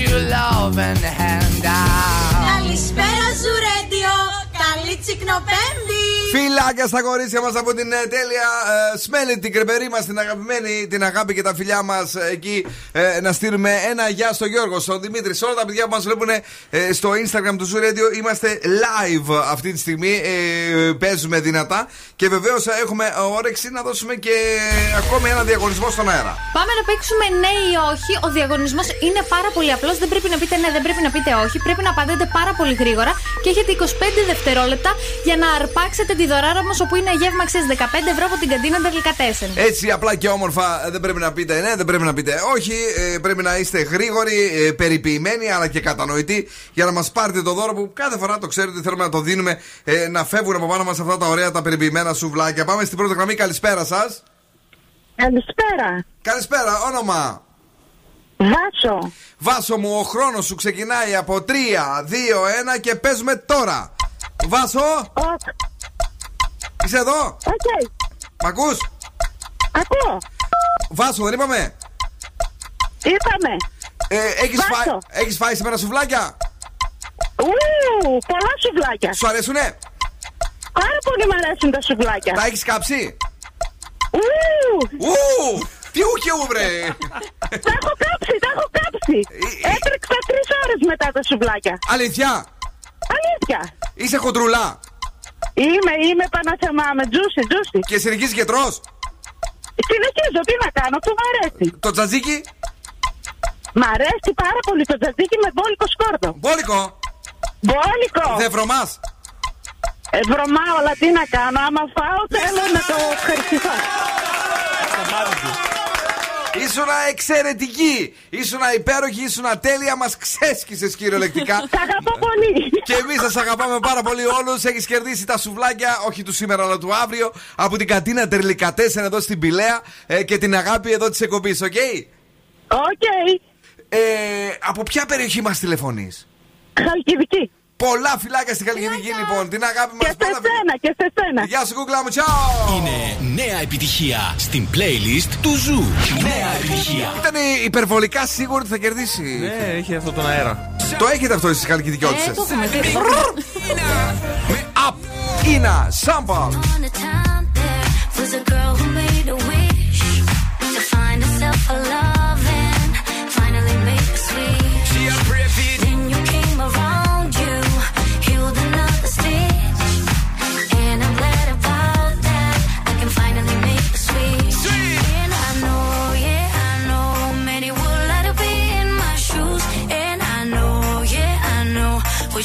S25: you
S10: love and hand out. Καλησπέρα, Ζουρέντιο. Καλή τσικνοπέμπτη.
S1: Φιλάκια στα κορίτσια μας από την ε, τέλεια ε, Σμέλη, την κρεπερή μας, την αγαπημένη, την αγάπη και τα φιλιά μας εκεί. ε, να στείλουμε ένα γεια στο Γιώργο, στον Δημήτρη, σε όλα τα παιδιά που μας βλέπουν ε, στο Instagram του Zoo Radio. Είμαστε live αυτή τη στιγμή. Ε, παίζουμε δυνατά. Και βεβαίως έχουμε όρεξη να δώσουμε και ακόμη ένα διαγωνισμό στον αέρα.
S7: Πάμε να παίξουμε ναι ή όχι. Ο διαγωνισμός είναι πάρα πολύ απλός. Δεν πρέπει να πείτε ναι, δεν πρέπει να πείτε όχι. Πρέπει να απαντάτε πάρα πολύ γρήγορα και έχετε 25 δευτερόλεπτα για να αρπάξετε τη δωράρα μας όπου είναι γεύμα αξία 15 ευρώ από την καντίνα Ντερλικατέσεν.
S1: Έτσι απλά και όμορφα ε, δεν πρέπει να πείτε ναι, δεν πρέπει να πείτε όχι. ε, πρέπει να είστε γρήγοροι, ε, περιποιημένοι αλλά και κατανοητοί για να μας πάρετε το δώρο που κάθε φορά το ξέρετε ότι θέλουμε να το δίνουμε ε, να φεύγουν από πάνω μας αυτά τα ωραία τα περιποιημένα σουβλάκια. Πάμε στην πρώτη γραμμή. Καλησπέρα σας.
S27: Καλησπέρα.
S1: Καλησπέρα, όνομα.
S27: Βάσο.
S1: Βάσο μου, ο χρόνος σου ξεκινάει από 3, 2, 1 και παίζουμε τώρα. Βάσο. Είσαι εδώ;
S27: Οκ.
S1: Μ' ακούς;
S27: Ακούω.
S1: Βάσο, δεν είπαμε;
S27: Είπαμε.
S1: Ε, έχεις,
S27: Βάσο.
S1: φάει, έχεις φάει σήμερα σουβλάκια;
S27: Ου, πολλά σουβλάκια.
S1: Σου αρέσουνε;
S27: Πάρα πολύ μου αρέσουν τα σουβλάκια.
S1: Τα έχεις κάψει;
S27: Ου,
S1: Ου, τι ου και ου βρε.
S27: τα έχω κάψει, τα έχω κάψει. Έτρεξα τρεις ώρες μετά τα σουβλάκια.
S1: Αλήθεια;
S27: Αλήθεια.
S1: Είσαι χοντρουλά.
S27: Είμαι, είμαι παναθεμά με τζούσι, τζούσι.
S1: Και συνεχίζεις γιατρός;
S27: Συνεχίζω, τι να κάνω, αυτό μου αρέσει.
S1: Το τζατζίκι;
S27: Μ' αρέσει πάρα πολύ το τζατζίκι με μπόλικο σκόρδο.
S1: Μπόλικο;
S27: Μπόλικο.
S1: Δεν βρωμάς;
S27: Ε, βρωμάω, αλλά τι να κάνω. Άμα φάω, θέλω να το ευχαριστηθώ.
S1: Ήσουνα εξαιρετική. Ήσουνα υπέροχη, ήσουνα τέλεια. Μας ξέσκησε κυριολεκτικά.
S27: Σ' αγαπώ πολύ.
S1: Και εμείς σας αγαπάμε πάρα πολύ όλους. Έχεις κερδίσει τα σουβλάκια, όχι του σήμερα αλλά του αύριο, από την Κατίνα Ντελικατέσεν εδώ στην Πυλαία ε, και την αγάπη εδώ της εκπομπής, OK;
S27: OK.
S1: Ε, από ποια περιοχή μας τηλεφωνείς,
S27: Χαλκιδική.
S1: Πολλά φιλάκια στη Χαλκιδική λοιπόν. Την αγάπη μας
S27: Και σε σένα, και σε σένα.
S1: Γεια σου, κουκλά μου, τσάω!
S15: Είναι νέα επιτυχία στην playlist του Zoo. Νέα επιτυχία.
S1: Ήταν υπερβολικά σίγουρο ότι θα κερδίσει.
S4: Ναι, έχει αυτό τον αέρα.
S1: Το έχετε αυτό στις Χαλκιδικιώτισσες.
S7: Ε, το έχουμε δει.
S1: Up, Ina, Samba.
S10: was a girl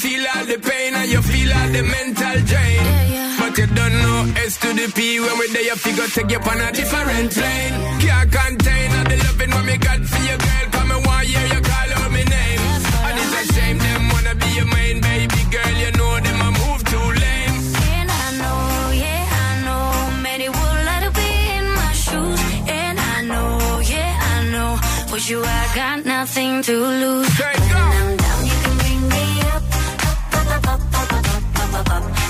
S26: Feel all the pain and you feel all the mental drain. But you don't know S to the P when we there, you figure take you on a different plane. Can't contain all the loving what me got for you, girl. Come and want hear you call out my name. And it's a shame them wanna be your main baby girl. You know them a move too lame.
S10: And I know, yeah, I know, many would like to be in my shoes. And I know, yeah, I know, with you I got nothing to lose. When up, up,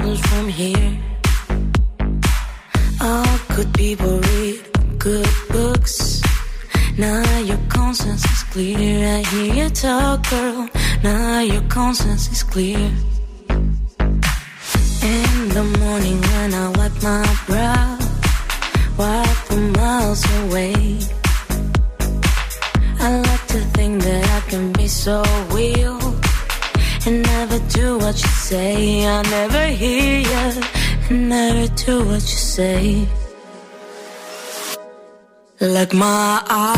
S5: Problems from here. All good people read good books. Now your conscience is clear. I hear you talk, girl. Now your conscience is clear. My eyes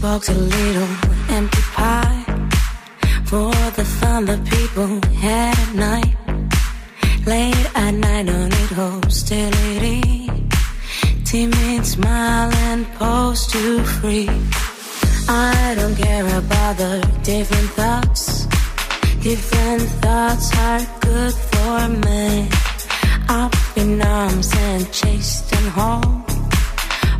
S5: box a little empty pie for the fun that people had at night. Late at night, don't need hostility. Timid smile and pose too free. I don't care about the different thoughts. Different thoughts are good for me. Up in arms and chased and home.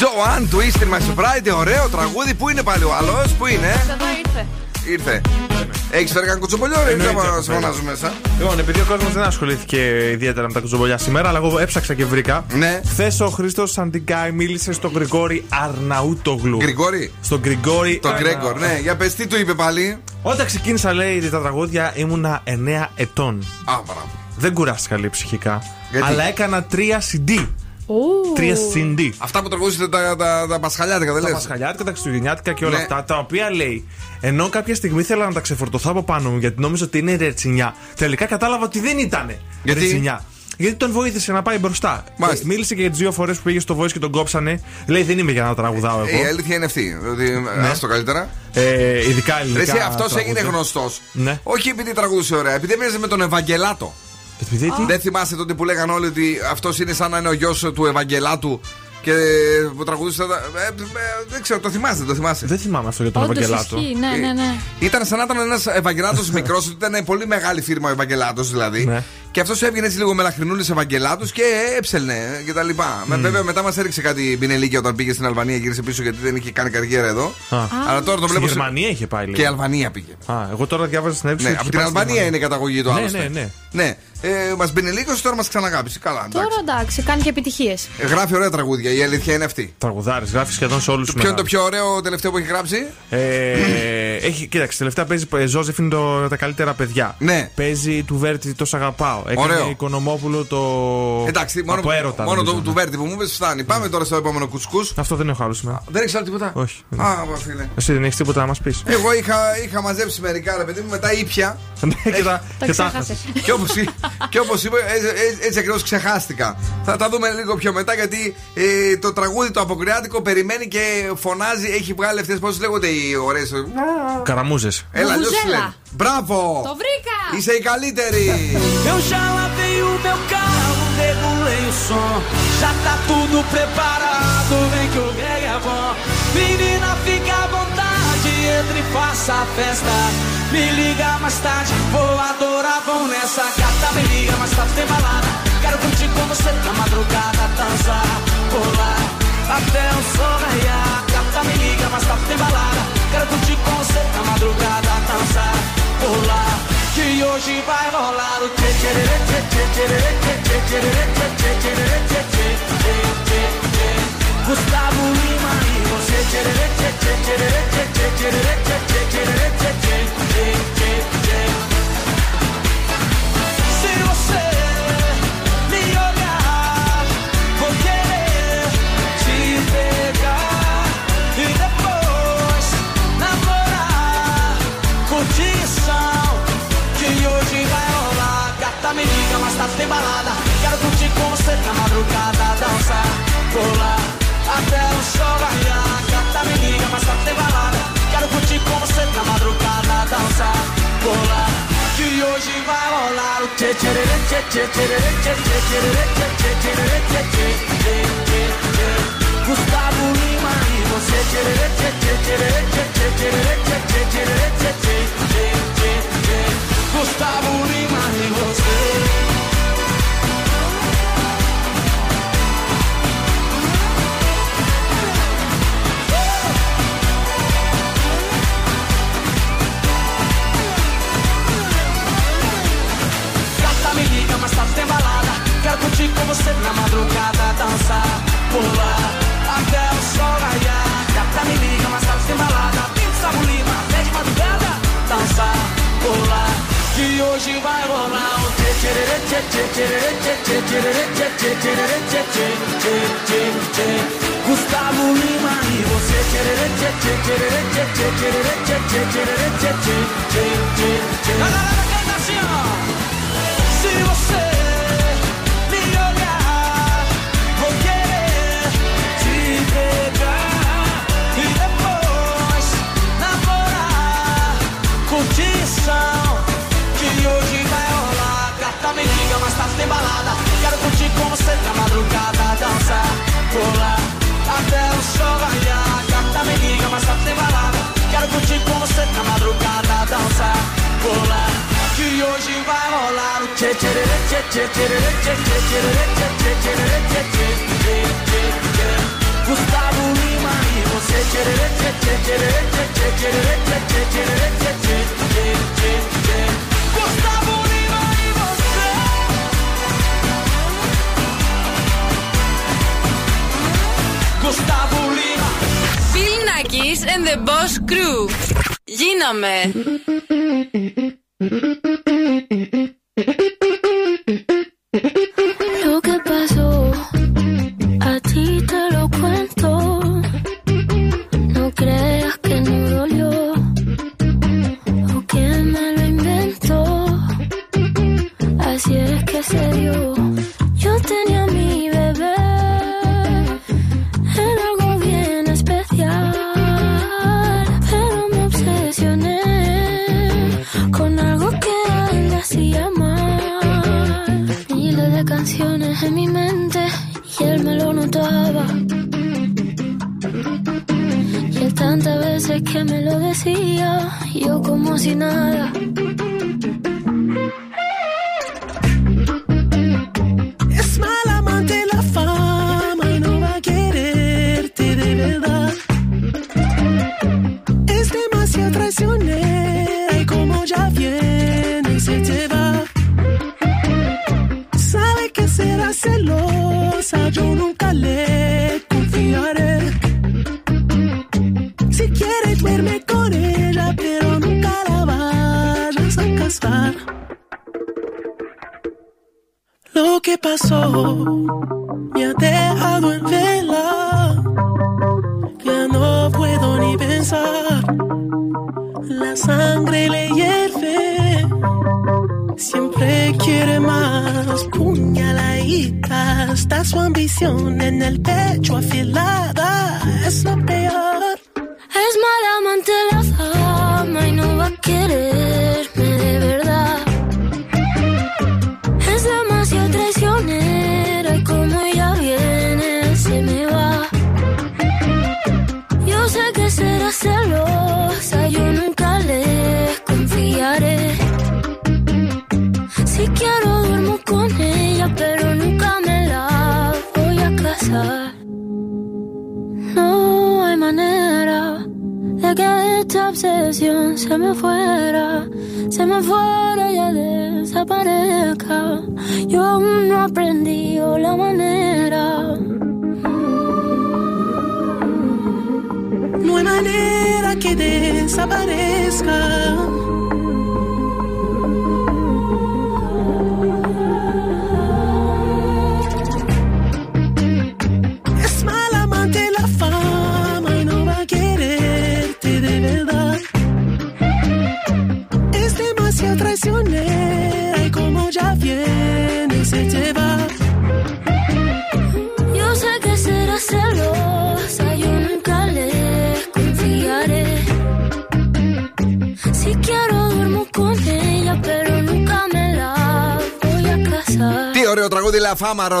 S1: Joanne, Twist in My Sobriety, ωραίο τραγούδι. Πού είναι πάλι ο άλλος, πού είναι;
S7: Εδώ ήρθε.
S1: Ήρθε. Έχεις φέρει κανένα κουτσομπολιό, ρε,
S4: Εννοείται,
S1: να
S4: έχω
S1: σε
S4: φέρει.
S1: φωνάζω μέσα.
S4: Λοιπόν, επειδή ο κόσμος δεν ασχολήθηκε ιδιαίτερα με τα κουτσομπολιά σήμερα, αλλά εγώ έψαξα και βρήκα.
S1: Ναι.
S4: Χθες ο Χρήστος Σαντιγκάη μίλησε στον Γρηγόρη Αρναούτογλου.
S1: Γρηγόρη.
S4: Στον Γρηγόρη.
S1: Το Γκρέγκορ, ναι, για πες τι του είπε πάλι;
S4: Όταν ξεκίνησα, λέει, τα τραγούδια ήμουνα 9 ετών.
S1: Α, μπράβο.
S4: Δεν κουράστηκα, λέει, ψυχικά.
S1: Γιατί;
S4: Αλλά έκανα 3 CD. Τρία CD.
S1: Αυτά που τραγουδίσετε τα, τα, τα πασχαλιάτικα, δεν
S4: Τα
S1: λες;
S4: Πασχαλιάτικα, τα Χριστουγεννιάτικα και όλα
S1: Ναι.
S4: αυτά. Τα οποία λέει, ενώ κάποια στιγμή ήθελα να τα ξεφορτωθώ από πάνω μου γιατί νόμιζα ότι είναι ρετσινιά. Τελικά κατάλαβα ότι δεν ήταν
S1: Γιατί;
S4: ρετσινιά. Γιατί τον βοήθησε να πάει μπροστά.
S1: Μάλιστα.
S4: Μίλησε και για τις δύο φορές που πήγε στο Voice και τον κόψανε. Λέει δεν είμαι για να τραγουδάω
S1: Ε, Η
S4: εγώ.
S1: αλήθεια είναι αυτή. Ότι
S4: Ναι.
S1: άστο καλύτερα.
S4: Ε, ειδικά ελληνικά.
S1: αυτός έγινε
S4: τραγούδια.
S1: γνωστός.
S4: Ναι.
S1: Όχι επειδή τραγουδούσε ωραία, επειδή έμοιαζε με τον Ευαγγελάτο.
S4: Επειδή τι;
S1: Δεν θυμάσαι τότε που λέγανε όλοι ότι αυτός είναι σαν να είναι ο γιος του Ευαγγελάτου και που τραγουδούσε. τα- Ε, ε, δεν ξέρω, το θυμάστε, το θυμάσαι.
S4: Δεν θυμάμαι αυτό για τον
S7: Όντως
S4: Ευαγγελάτο.
S7: ισχύει, ναι, ναι, ναι.
S1: Ήταν σαν να ήταν ένας Ευαγγελάτος (laughs) μικρός, ότι ήταν πολύ μεγάλη φίρμα ο Ευαγγελάτος δηλαδή.
S4: Ναι.
S1: Και αυτός έβγαινε έτσι λίγο με λαχρινούλε Ευαγγελάτου και έψελνε και τα λοιπά. Με, βέβαια μετά μας έριξε κάτι πινελίκια όταν πήγε στην Αλβανία, γύρισε πίσω γιατί δεν είχε κάνει καριέρα εδώ.
S4: Α.
S1: Αλλά τώρα το
S4: Στη
S1: βλέπω. σε-
S4: Γερμανία είχε πάει λίγο.
S1: Και η Αλβανία πήγε.
S4: Α, εγώ τώρα διάβαζα στην έψη.
S1: Ναι, από την Αλβανία είναι η καταγωγή του
S4: Ναι,
S1: άλλωστε.
S4: ναι, ναι.
S1: ναι. Ε, μας μπινελίκωσε, τώρα μας ξαναγάπησε. Καλά,
S7: Τώρα
S1: εντάξει.
S7: εντάξει, κάνει και επιτυχίες.
S1: Ε, Γράφει ωραία τραγούδια, η αλήθεια είναι αυτή.
S4: Τραγουδάρη, γράφεις σχεδόν σε όλους τους
S1: Ποιο είναι το πιο ωραίο τελευταίο που έχει γράψει,
S4: Ε, έχει, κοίταξε, τελευταία παίζει ε, Ζώζεφ είναι το, τα καλύτερα παιδιά.
S1: Ναι.
S4: Παίζει του Βέρτη το Σαγαπάω. Έκανε
S1: Ωραίο.
S4: Οικονομόπουλο το.
S1: Εντάξει, μόνο,
S4: από έρωτα,
S1: μόνο
S4: νομίζω.
S1: το, του Βέρτη που μου είπες φτάνει. Πάμε τώρα στο επόμενο κουτσκούς.
S4: Αυτό δεν έχω άλλο σήμερα.
S1: Δεν έχεις άλλο τίποτα;
S4: Όχι.
S1: Α, μα φίλε.
S4: Εσύ δεν έχεις τίποτα να μας πεις.
S1: Εγώ είχα, είχα μαζέψει μερικά ρε παιδί μου, μετά ήπια. (laughs)
S4: και τα,
S7: Τα
S4: και τα
S7: ξέχασες.
S4: έχασες.
S1: Και όπως και όπως είπα, έτσι, έτσι, έτσι ακριβώς ξεχάστηκα. Θα τα δούμε λίγο πιο μετά γιατί ε, το τραγούδι το αποκριάτικο περιμένει και φωνάζει. Έχει βγάλει αυτές πώς λέγονται οι ωραίε.
S4: Καραμούζες.
S1: Έλα, αλλιώς
S7: Βουβουζέλα.
S1: λένε. Μπράβο!
S7: Το βρήκα!
S1: Είσαι η καλύτερη!
S25: Eu já lavei o meu carro, regulei o som. Já tá tudo preparado, vem que o reggae é bom. Menina, fica à vontade, entre e faça a festa. Me liga mais tarde, vou adorar, vão nessa gata. Balada. Quero curtir com você na madrugada, dançar, pular. Até o sol raiar. Gata, me liga mais tarde, tem balada. Quero curtir com você na madrugada, dançar, pular. Que hoje vai rolar o tchê tchê tchê tchê tchê tchê tchê tchê tchê tchê tchê tchê tchê Gustavo Lima e você tchê tchê tchê tchê tchê tchê tchê tchê tchê tchê tchê tchê tchê Gata me liga, mas tá tem balada. Quero curtir com você na madrugada, dançar, pular até o sol raiar. Gata me liga, mas tá tem balada. Quero curtir com você na madrugada, dançar, pular. Que hoje vai rolar o tchê tchê tchê tchê tchê tchê tchê tchê tchê Gustavo Lima e você tchê tchê tchê tchê tchê tchê tchê tchê tchê tchê tchê tchê Gustavo Lima e você Curtir com você na madrugada, dançar, pular até o sol raiar. Gata me liga, mas tá tem balada. Gustavo Lima, até de madrugada, dançar, pular. Que hoje vai rolar o tchê tchê tchê tchê tchê tchê tchê tchê tchê tchê tchê tchê tchê Gustavo Lima e você A galera canta assim, ó. Se você que hoje vai rolar. Gata me liga, mas tá tem balada. Quero curtir com você na madrugada, dançar, pular até o sol raiar. Gata me liga, mas tá tem balada. Quero curtir com você na madrugada, dançar, pular. Que hoje vai rolar o tchê tchê tchê tchê tchê tchê tchê tchê tchê tchê Gustavo Lima
S28: Bill Nackis and the Boss Crew. Γίναμε.
S23: Veces que me lo decía, yo como si nada.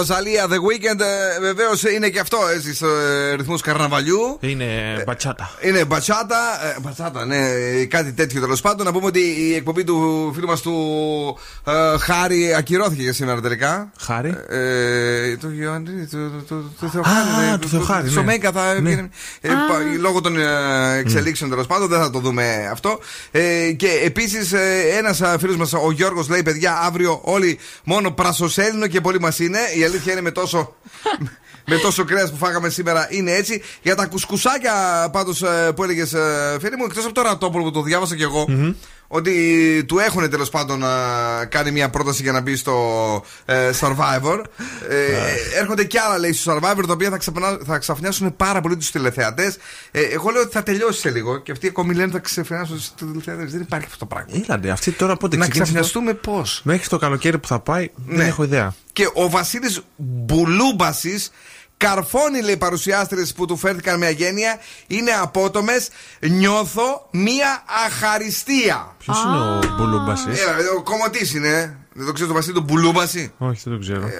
S25: La Fama,
S1: Rosalia, The Weekend. Βεβαίως είναι και αυτό έτσι σε ρυθμούς καρναβαλιού.
S4: Είναι μπατσάτα.
S1: Είναι μπατσάτα, ε, μπατσάτα, ναι, κάτι τέτοιο τέλος πάντων. Να πούμε ότι η εκπομπή του φίλου μας του ε, Χάρη ακυρώθηκε για σήμερα τελικά.
S4: Χάρη;
S1: Ε, του Γιάννη, του, του, του Θεοχάρη.
S4: Α,
S1: ναι,
S4: του Θεοχάρη,
S1: Στο
S4: ναι.
S1: Μέγκα θα
S4: Ναι.
S1: πήγαινε. Ε, πα- Λόγω των ε, εξελίξεων τέλος πάντων δεν θα το δούμε αυτό. Ε, και επίσης ένας φίλος μας, ο Γιώργος, λέει: Παιδιά, αύριο όλοι μόνο πρασοσέλινο και πολύ μας είναι. Η αλήθεια είναι με τόσο. Με τόσο κρέας που φάγαμε σήμερα είναι έτσι. Για τα κουσκουσάκια πάντως που έλεγες, φίλοι μου, εκτός από το ρατόπουλο που το διάβασα κι εγώ, ότι του έχουν τέλος πάντων α, κάνει μια πρόταση για να μπει στο ε, Survivor. Ε, έρχονται κι άλλα λέει στο Survivor τα οποία θα, ξαπνα, θα ξαφνιάσουν πάρα πολύ τους τηλεθεατές. Ε, εγώ λέω ότι θα τελειώσει σε λίγο και αυτοί ακόμη λένε ότι θα ξαφνιάσουν τους τηλεθεατές. Δεν υπάρχει αυτό το πράγμα.
S4: Έλαντε, αυτή τώρα πότε
S1: Να
S4: ξεκίνησε το-
S1: ξαφνιαστούμε πώς;
S4: Μέχρι το καλοκαίρι που θα πάει, δεν
S1: Ναι.
S4: έχω ιδέα.
S1: Και ο Βασίλης Μπουλούμπασης καρφώνει λέει παρουσιάστρες που του φέρθηκαν με αγένεια. Είναι απότομες. Νιώθω μία αχαριστία.
S4: Ποιος είναι ο Μπουλούμπασης;
S1: Έλα, ρε, ο κομωτής είναι. Δεν το ξέρεις τον Βασίλη τον Μπουλούμπαση;
S4: Όχι, δεν το ξέρω.
S1: Ε,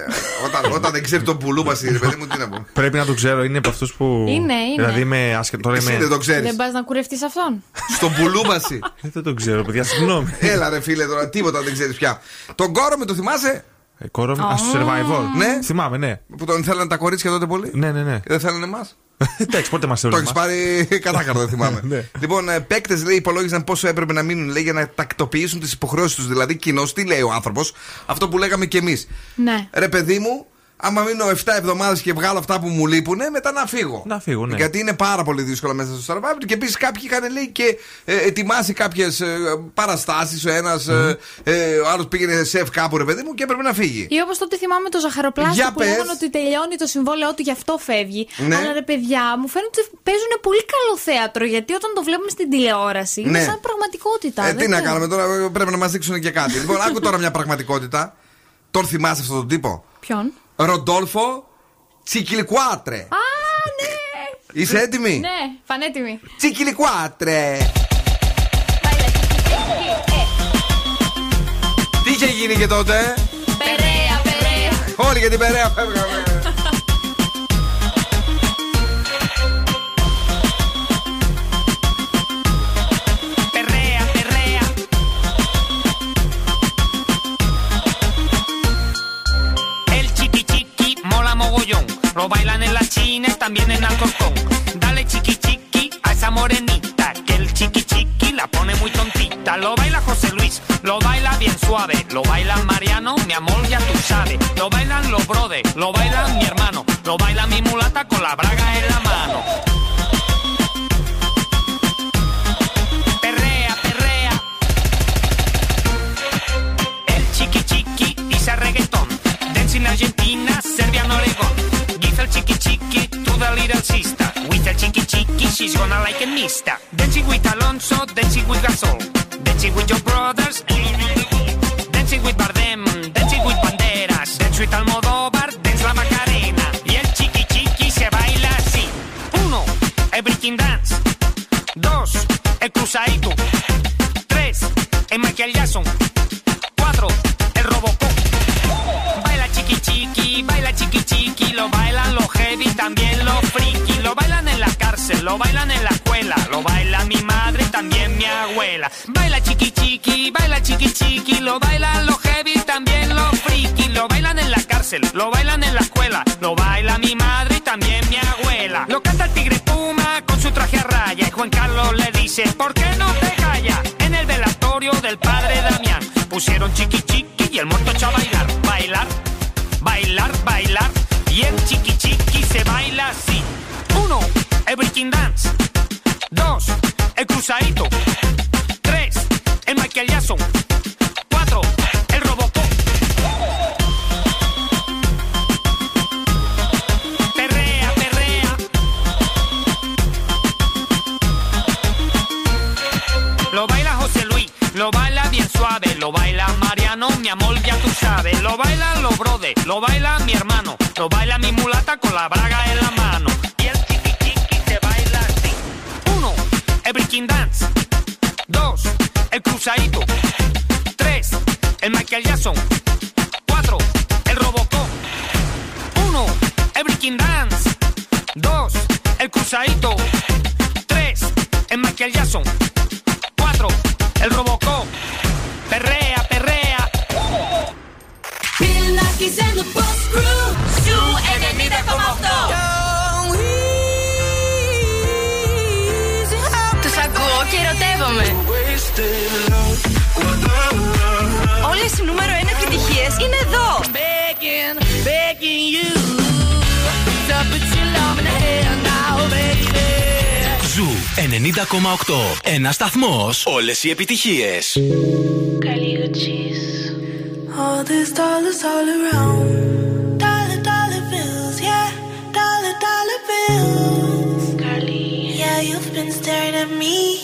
S1: όταν, όταν δεν ξέρει τον Μπουλούμπαση, ρε παιδί μου, τι να πω.
S4: Πρέπει να το ξέρω, είναι από αυτούς που.
S7: Είναι, είναι.
S4: Δηλαδή είμαι άσχετο. Τώρα
S1: Εσύ
S4: είμαι.
S1: δεν το ξέρεις.
S7: Δεν πας να κουρευτείς αυτόν;
S1: Στον Μπουλούμπαση.
S4: Ε, Δεν το ξέρω, παιδιά, συγγνώμη.
S1: Έλα, ρε φίλε, τώρα τίποτα δεν ξέρεις πια. Τον κόρο με το θυμάσαι;
S4: Ε, Κόρο, α, στο survivor.
S1: Ναι.
S4: Θυμάμαι, ναι.
S1: Που τον θέλανε τα κορίτσια τότε πολύ.
S4: Ναι, ναι, ναι.
S1: Και δεν θέλανε εμάς. (laughs)
S4: Εντάξει, πότε μας
S1: Το
S4: έβρεπε.
S1: έχεις πάρει κατάκαρτο, δεν θυμάμαι. (laughs)
S4: Ναι.
S1: λοιπόν, παίκτες λέει υπολόγιζαν πόσο έπρεπε να μείνουν λέει, για να τακτοποιήσουν τις υποχρεώσεις τους. Δηλαδή, κοινώ, τι λέει ο άνθρωπος, αυτό που λέγαμε κι εμείς.
S7: Ναι.
S1: Ρε παιδί μου, άμα μείνω 7 εβδομάδες και βγάλω αυτά που μου λείπουν, μετά να φύγω.
S4: Να φύγω, ναι.
S1: Γιατί είναι πάρα πολύ δύσκολο μέσα στο Survivor. Και επίσης κάποιοι είχαν λέει και ε, ετοιμάσει κάποιες παραστάσεις. Ο ένας, ε, ε, ο άλλος πήγαινε σε σεφ κάπου, ρε παιδί μου, και έπρεπε να φύγει.
S7: Ή όπως τότε θυμάμαι το ζαχαροπλάστη
S1: Για
S7: που
S1: πες.
S7: λέγανε ότι τελειώνει το συμβόλαιό του, γι' αυτό φεύγει.
S1: Ναι.
S7: Αλλά ρε παιδιά, μου φαίνεται ότι παίζουν πολύ καλό θέατρο. Γιατί όταν το βλέπουμε στην τηλεόραση είναι
S1: Ναι.
S7: σαν πραγματικότητα.
S1: Ε,
S7: δεν
S1: τι να
S7: είναι.
S1: κάνουμε τώρα, πρέπει να μας δείξουν και κάτι. λοιπόν, άκου τώρα μια πραγματικότητα. (laughs) Τον θυμάσαι αυτόν τον τύπο;
S7: Ποιον;
S1: Ροντόλφο Τσικιλικουάτρε.
S7: Α, ναι!
S1: Είσαι έτοιμη;
S7: Ναι, πανέτοιμη.
S1: Τσικιλικουάτρε. Τι είχε γίνει και τότε,
S7: Περαία, περαία.
S1: Όλοι για την Περαία φεύγαμε.
S29: Lo bailan en la China y también en Alcorcón. Dale chiqui chiqui a esa morenita. Que el chiqui chiqui la pone muy tontita. Lo baila José Luis, lo baila bien suave. Lo baila Mariano, mi amor, ya tú sabes. Lo bailan los brothers, lo baila mi hermano. Lo baila mi mulata con la braga en la mano. Chiqui chiqui reggaetón. Argentina, Serbia. Chiqui chiqui the little sister. With the chiqui chiqui, she's gonna like a mista. Dancing with Alonso, dancing with Gasol. Dancing with your brothers. Dancing with Bardem, dancing with Banderas. Dance with Almodóvar, dance la Macarena. Y el chiqui chiqui se baila así. Uno, el breaking dance. Dos, el cruzadito. Tres, el Michael Jackson. Chiqui, lo bailan los heavy, también los friki, lo bailan en la cárcel, lo bailan en la escuela, lo baila mi madre y también mi abuela. Baila chiqui chiqui, baila chiqui chiqui, lo bailan los heavy, también los friki, lo bailan en la cárcel, lo bailan en la escuela, lo baila mi madre y también mi abuela. Lo canta el tigre Puma con su traje a raya y Juan Carlos le dice, ¿por qué no te callas? En el velatorio del padre Damián pusieron chiqui Y el chiqui chiqui se baila así. Uno, el breaking dance. Dos, el cruzadito. Tres, el Michael Jackson. Cuatro, el Robocop. Perrea, perrea. Lo baila José Luis, lo baila bien suave, lo baila Mariano, mi amor, ya tú sabes. Lo bailan los brothers, lo baila mi hermano, lo baila mi mulata con la braga en la mano. Y el chiqui chiqui se baila así. Uno, el breaking dance. Dos, el cruzadito. Tres, el Michael Jackson. Cuatro, el Robocop. Uno, el breaking dance. Dos, el cruzadito.
S28: 90,8.
S6: Ένα σταθμό. Όλε οι επιτυχίε.
S23: All these dollars all around. Dollar, dollar bills, yeah. Dollar, dollar bills. Carly. Yeah, you've been staring at
S30: me.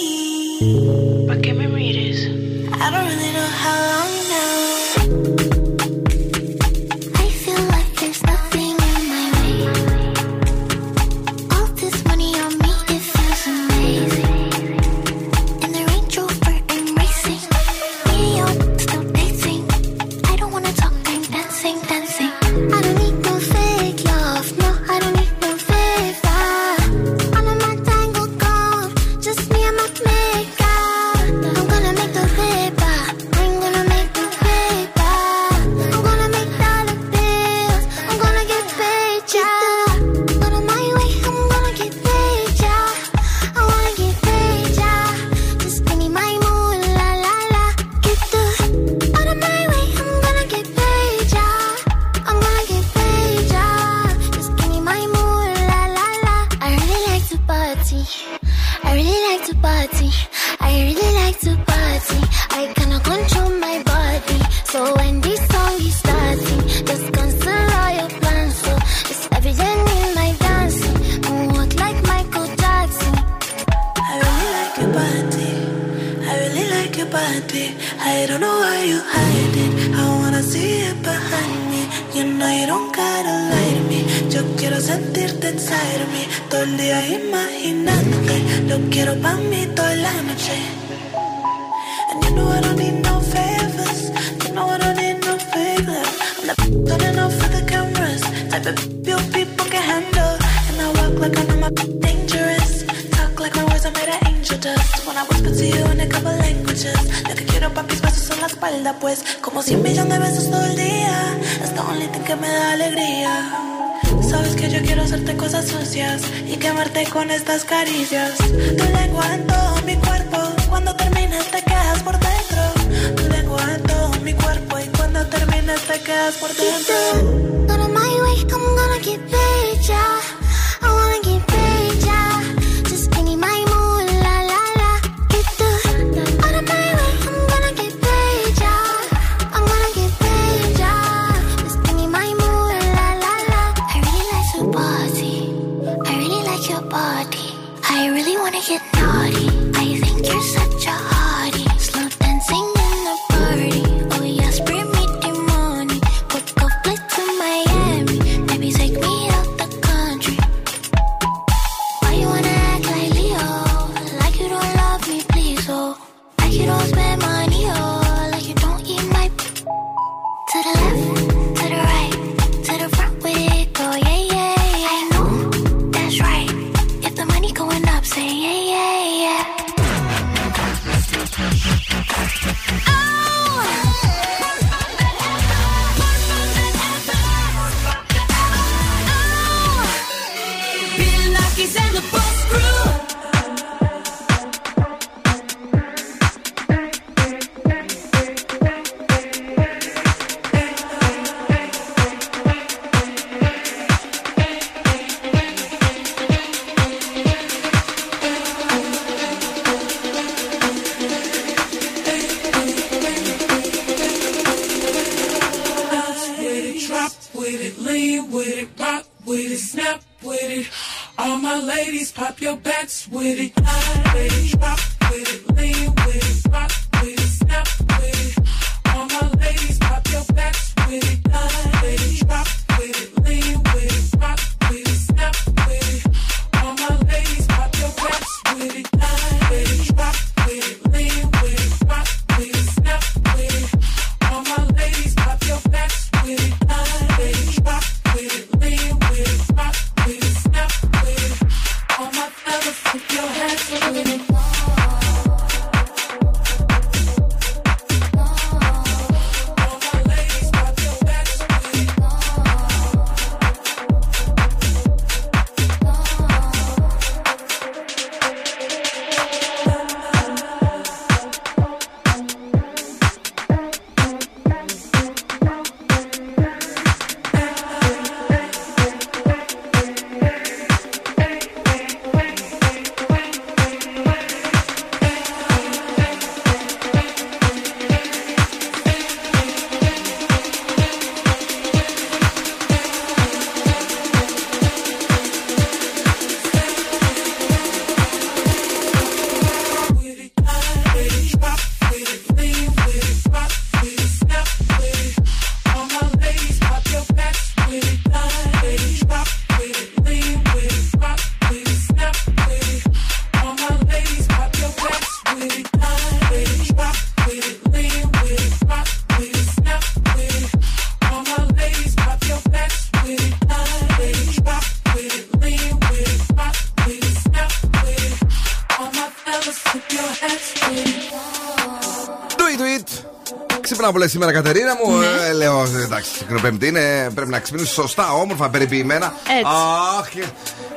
S1: Παπαδόπουλα σήμερα, Κατερίνα μου. Ναι. Ε, λέω, εντάξει, πέμπτη είναι. Πρέπει να ξυπνήσει σωστά, όμορφα, περιποιημένα.
S7: Έτσι.
S1: Αχ, και,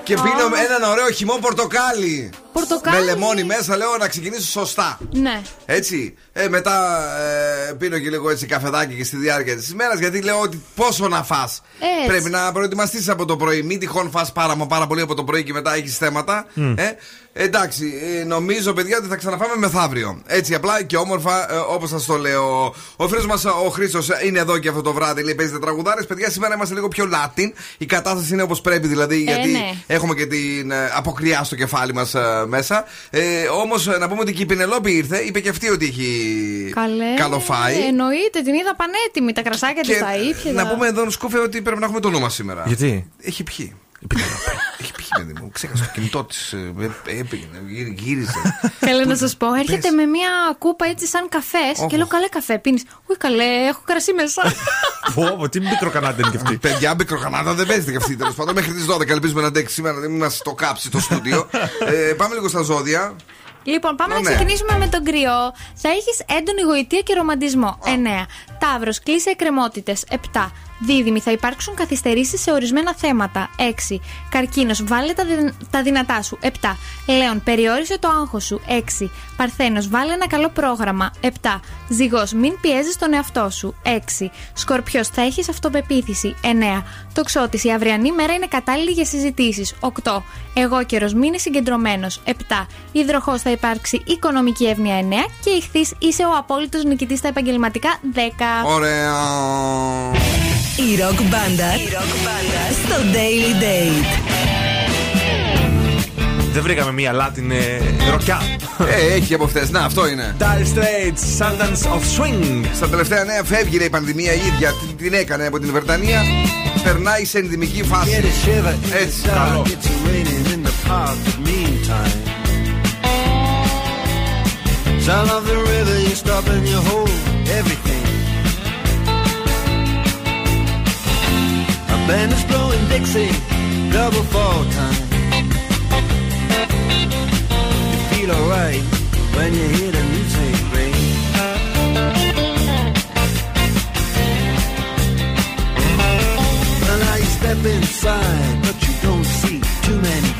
S1: και oh. πίνω έναν ωραίο χυμό πορτοκάλι.
S7: Πορτοκάλι.
S1: Με λεμόνι μέσα, λέω να ξεκινήσω σωστά.
S7: Ναι.
S1: Έτσι. Ε, μετά ε, πίνω και λίγο έτσι καφεδάκι και στη διάρκεια της ημέρας, γιατί λέω ότι πόσο να φά. Πρέπει να προετοιμαστείς από το πρωί. Μην τυχόν φά πάρα, πάρα πολύ από το πρωί και μετά έχεις θέματα. Mm. Ε, Εντάξει, ε, νομίζω παιδιά ότι θα ξαναφάμε μεθαύριο. Έτσι απλά και όμορφα, όπως σας το λέω. Ο φίλος μας ο Χρήστος είναι εδώ και αυτό το βράδυ, λέει παίζετε τραγουδάρες. Παιδιά, σήμερα είμαστε λίγο πιο Latin. Η κατάσταση είναι όπως πρέπει δηλαδή, γιατί
S7: ναι.
S1: έχουμε και την ε, αποκριά στο κεφάλι μας μέσα. Ε, Όμως να πούμε ότι και η Πινελόπη ήρθε, είπε και αυτή ότι έχει
S7: Καλέ.
S1: καλοφάει.
S7: Ε, Εννοείται, την είδα πανέτοιμη. Τα κρασάκια της
S1: Και
S7: τα ήπια.
S1: να
S7: τα-
S1: πούμε εδώ, Σκούφε, ότι πρέπει να έχουμε το νου μας σήμερα.
S4: Γιατί;
S1: Έχει πιει. Έχει πιει, παιδί μου. Ξέχασε το κινητό της. Έπαιρνε, γύριζε.
S7: Θέλω να σας πω, έρχεται με μια κούπα έτσι σαν καφές και λέω καλέ καφέ. Πίνεις. Ουι καλέ, έχω κρασί μέσα.
S4: Πω, πω, τι μικροκανάτα είναι και αυτή.
S1: Παιδιά, μικροκανάτα δεν παίζεται και αυτή τέλος πάντων. Μέχρι τις 12 ελπίζουμε να αντέξει σήμερα, να μην μας το κάψει το στούντιο. ε, πάμε λίγο στα ζώδια.
S7: Λοιπόν, πάμε
S1: Ναι.
S7: να ξεκινήσουμε με τον κρυό. Θα έχεις έντονη γοητεία και ρομαντισμό. 9. Ταύρος, κλείσε εκκρεμότητες. 7. Δίδυμη, θα υπάρξουν καθυστερήσεις σε ορισμένα θέματα. 6. Καρκίνος, βάλε τα, δυ- τα δυνατά σου. 7. Λέων, περιόρισε το άγχος σου. 6. Παρθένος, βάλε ένα καλό πρόγραμμα. 7. Ζυγός, μην πιέζεις τον εαυτό σου. 6. Σκορπιός, θα έχεις αυτοπεποίθηση. 9. Τοξότης, η αυριανή μέρα είναι κατάλληλη για συζητήσεις. 8. Εγώ καιρο, μείνε συγκεντρωμένος. 7. Υδροχός, θα υπάρξει οικονομική εύνοια. 9. Και ηχθή, είσαι ο απόλυτος νικητής στα επαγγελματικά. 10.
S1: Ωραία.
S3: Η ροκ μπάντα στο Daily Date.
S4: Δεν βρήκαμε μία Latin ε, ροκιά.
S1: Ε, έχει από αυτέ. Να, αυτό είναι.
S4: Dire Straits, Sundance of Swing.
S1: Στα τελευταία νέα φεύγει λέει, η πανδημία η ίδια. Την, την έκανε από την Βρετανία. Περνάει σε ενδυμική φάση. Έτσι, καλό.
S12: It's raining in the park, but meantime. Sound of the river, you stop and you hold everything. Band is blowing Dixie, double fall time. You feel alright when you hear the music ring. Well, now you step inside, but you don't see too many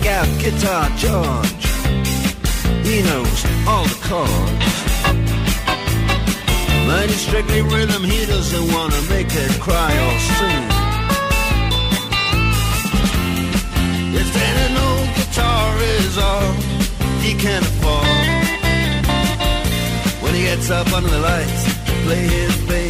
S12: Check out Guitar George. He knows all the chords. But it's strictly rhythm, he doesn't wanna make it cry or sing. If then an old guitar is all he can afford. When he gets up under the lights to play his bass.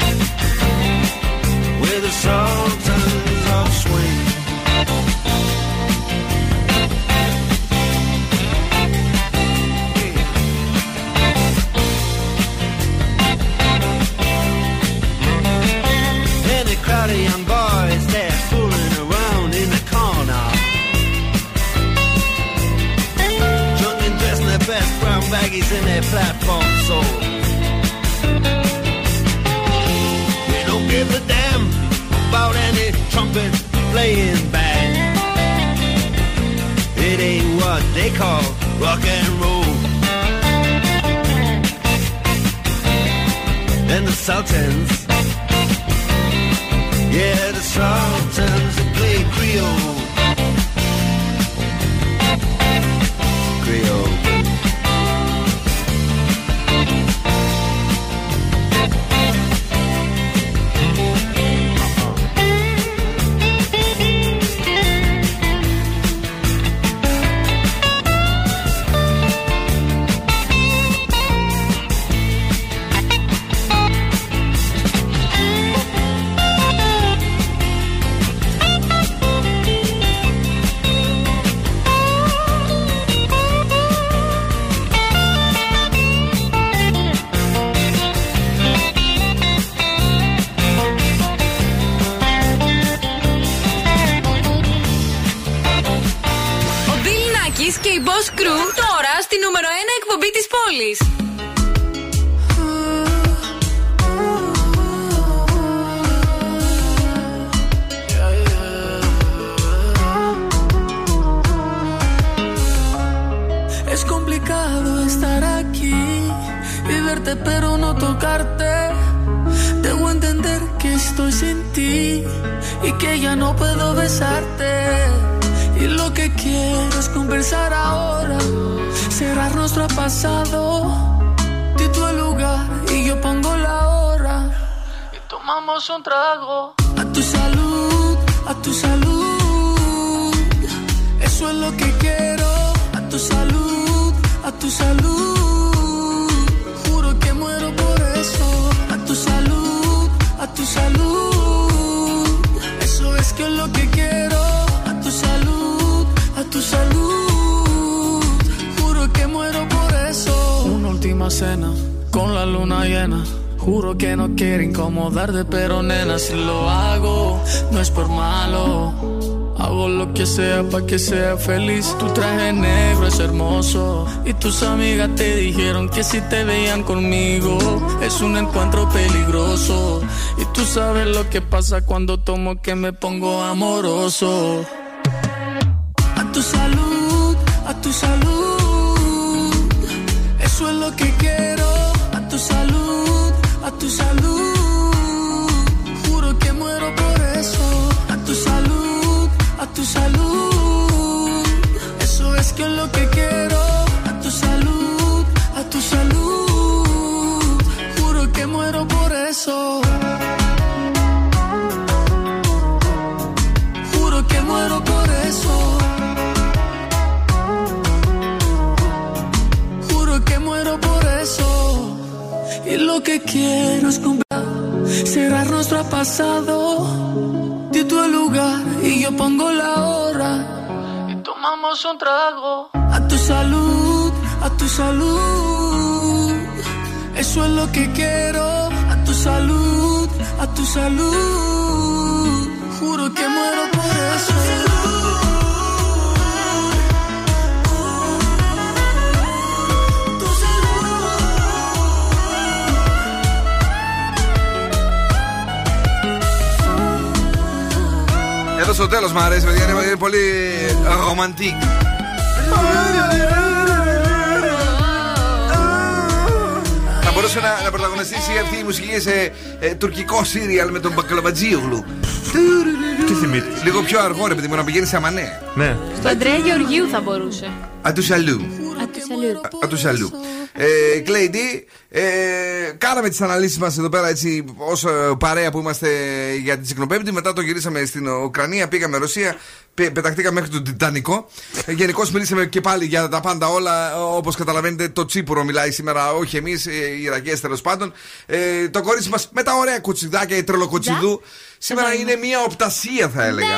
S12: Sultans Swing. And crowd of young boys, fooling around in the corner. And dressed in their best brown baggies in their platform soles. Trumpet playing band. It ain't what they call rock and roll. And the Sultans yeah, the Sultans play. Creole.
S25: Que sea feliz. Tu traje negro es hermoso. Y tus amigas te dijeron que si te veían conmigo es un encuentro peligroso. Y tú sabes lo que pasa cuando tomo que me pongo amoroso. Nuestro pasado. Di el lugar y yo pongo la hora. Y tomamos un trago. A tu salud, a tu salud. Eso es lo que quiero. A tu salud, a tu salud. Juro que muero por eso.
S1: Εδώ στο τέλος μου αρέσει, παιδιά. Είναι, είναι πολύ ρομαντικ. Θα μπορούσε να, να πρωταγωνιστήσει αυτή η μουσική σε ε, τουρκικό σύριαλ με τον Μπακλαβατζίογλου.
S4: Τι θυμήθηκες;
S1: Λίγο πιο αργό, ρε παιδί μου, να πηγαίνεις σε αμανέ.
S4: Ναι.
S7: Στο Αντρέα Γεωργίου θα μπορούσε.
S1: Αντουσαλού.
S7: Ατουσαλού.
S1: Αντουσαλού. Ε, Κλέιντι, ε, κάναμε τις αναλύσεις μας εδώ πέρα έτσι ως παρέα που είμαστε για την Τσικνοπέμπτη. Μετά το γυρίσαμε στην Ουκρανία, πήγαμε Ρωσία, πε- πεταχτήκαμε μέχρι τον Τιτανικό. Ε, Γενικώς μιλήσαμε και πάλι για τα πάντα όλα. Όπως καταλαβαίνετε, το τσίπουρο μιλάει σήμερα, όχι εμείς, οι Ιρακές τέλος πάντων. Ε, το κορίτσι μας με τα ωραία κουτσιδάκια, η τρελοκοτσιδού. Σήμερα είναι μια οπτασία, θα έλεγα.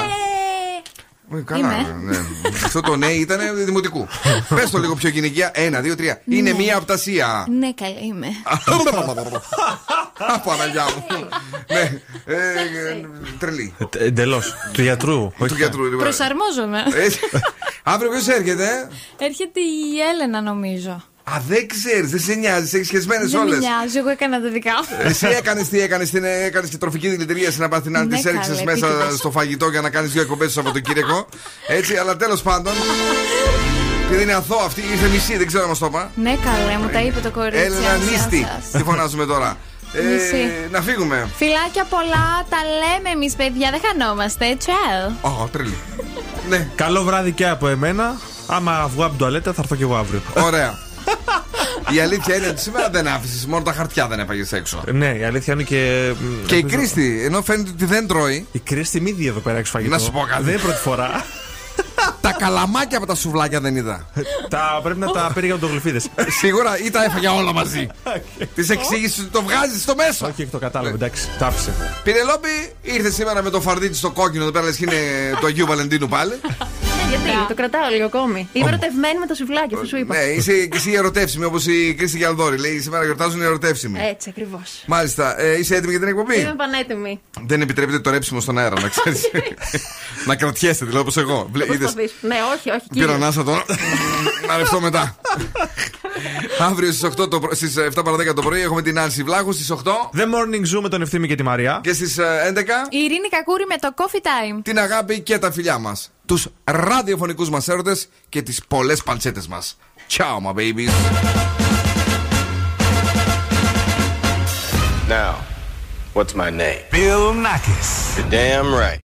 S1: Ε, Καλά, ναι. Αυτό το ναι ήταν δημοτικού. (laughs) Πες το λίγο πιο γυναικεία. Ένα, δύο, τρία. Είναι
S7: Ναι.
S1: μια οπτασία.
S7: Ναι, καλά είμαι.
S1: Α, Παναγιά μου. Ναι. Ε, ε, Τρελή.
S4: Εντελώς. Του γιατρού.
S1: Του γιατρού. λοιπόν.
S7: Προσαρμόζομαι.
S1: Έτσι. Αύριο ποιος έρχεται, ε;
S7: Έρχεται η Έλενα, νομίζω.
S1: Α, δεν ξέρεις, δεν σε νοιάζει, έχεις σχεσμένες
S7: Δεν με
S1: όλες.
S7: νοιάζει, εγώ έκανα τα δικά μου.
S1: Εσύ έκανες τι έκανες, έκανες και τροφική δηλητηρία στην Απαθηνά,
S7: Ναι,
S1: τις έριξες
S7: καλέ,
S1: μέσα
S7: επίτηδες.
S1: στο φαγητό για να κάνεις δύο εκπομπές το Σαββατοκύριακο. Έτσι, αλλά τέλος πάντων. Επειδή είναι αθώο αυτή, ήρθε μισή, δεν ξέρω να μας το είπα.
S7: Ναι, καλέ, μου τα είπε το κορίτσι.
S1: Έλενα
S7: Άσια
S1: Νίστη.
S7: σας.
S1: Τι φωνάζουμε τώρα. Ε,
S7: Μισή.
S1: να φύγουμε.
S7: Φιλάκια πολλά, τα λέμε εμείς, παιδιά, δεν χανόμαστε. Τσαου.
S1: Ω, τρελή. Ναι.
S4: Καλό βράδυ και από εμένα. Άμα βγω από την τουαλέτα θα έρθω και εγώ αύριο.
S1: Ωραία. Η αλήθεια είναι ότι σήμερα δεν άφησες, μόνο τα χαρτιά δεν έφαγε έξω.
S4: Ναι, η αλήθεια είναι και.
S1: Και η Κρίστη, ενώ φαίνεται ότι δεν τρώει.
S4: Η Κρίστη μύδι εδώ πέρα έχει φαγητό.
S1: Να σου πω κάτι.
S4: Δεν είναι πρώτη φορά.
S1: Τα καλαμάκια από τα σουβλάκια δεν είδα.
S4: τα πρέπει να τα πήρε για το γλυφίδες.
S1: Σίγουρα ή τα έφαγε όλα μαζί. Της εξήγησε ότι το βγάζεις στο μέσο.
S4: Όχι, το κατάλαβε, εντάξει, τα άφησε.
S1: Πινελόπη ήρθε σήμερα με το φαρδίτι στο κόκκινο εδώ πέρα, λες και είναι του Αγίου Βαλεντίνου πάλι.
S31: Ναι, γιατί το κρατάω λίγο ακόμη. Είμαι ερωτευμένη με το σουβλάκι, αυτό σου είπα.
S1: Ναι, είσαι και εσύ ερωτεύσιμη όπως η Κρίστη Γιαλδόρη. Λέει σήμερα γιορτάζουν οι ερωτεύσιμοι.
S31: Έτσι ακριβώς.
S1: Μάλιστα, ε, είσαι έτοιμη για την εκπομπή;
S31: Είμαι πανέτοιμη.
S1: Δεν επιτρέπεται το ρέψιμο στον αέρα, να ξέρεις. (laughs) να κρατιέστε, δηλαδή όπως εγώ. Βλέ-
S31: Πώς
S1: είδες,
S31: θα πεις. Ναι, όχι, όχι.
S1: Πήρα
S31: κύριε.
S1: ανάσα τώρα. να ρευτώ μετά. Αύριο στις 7 παρα 10 το πρωί έχουμε την Άνση Βλάχου. Στις 8
S4: The Morning Zoo με τον Ευθύμη και τη Μαρία.
S1: και στις 11
S7: Η Ειρήνη Κακούρη με το Coffee Time.
S1: την αγάπη και τα φιλιά μας. Τους ραδιοφωνικούς μας έρωτες και τις πολλές παλτσέτε μας. Ciao, my babies.
S32: Now, what's my name?
S6: Bill Nackis.
S32: You're damn right.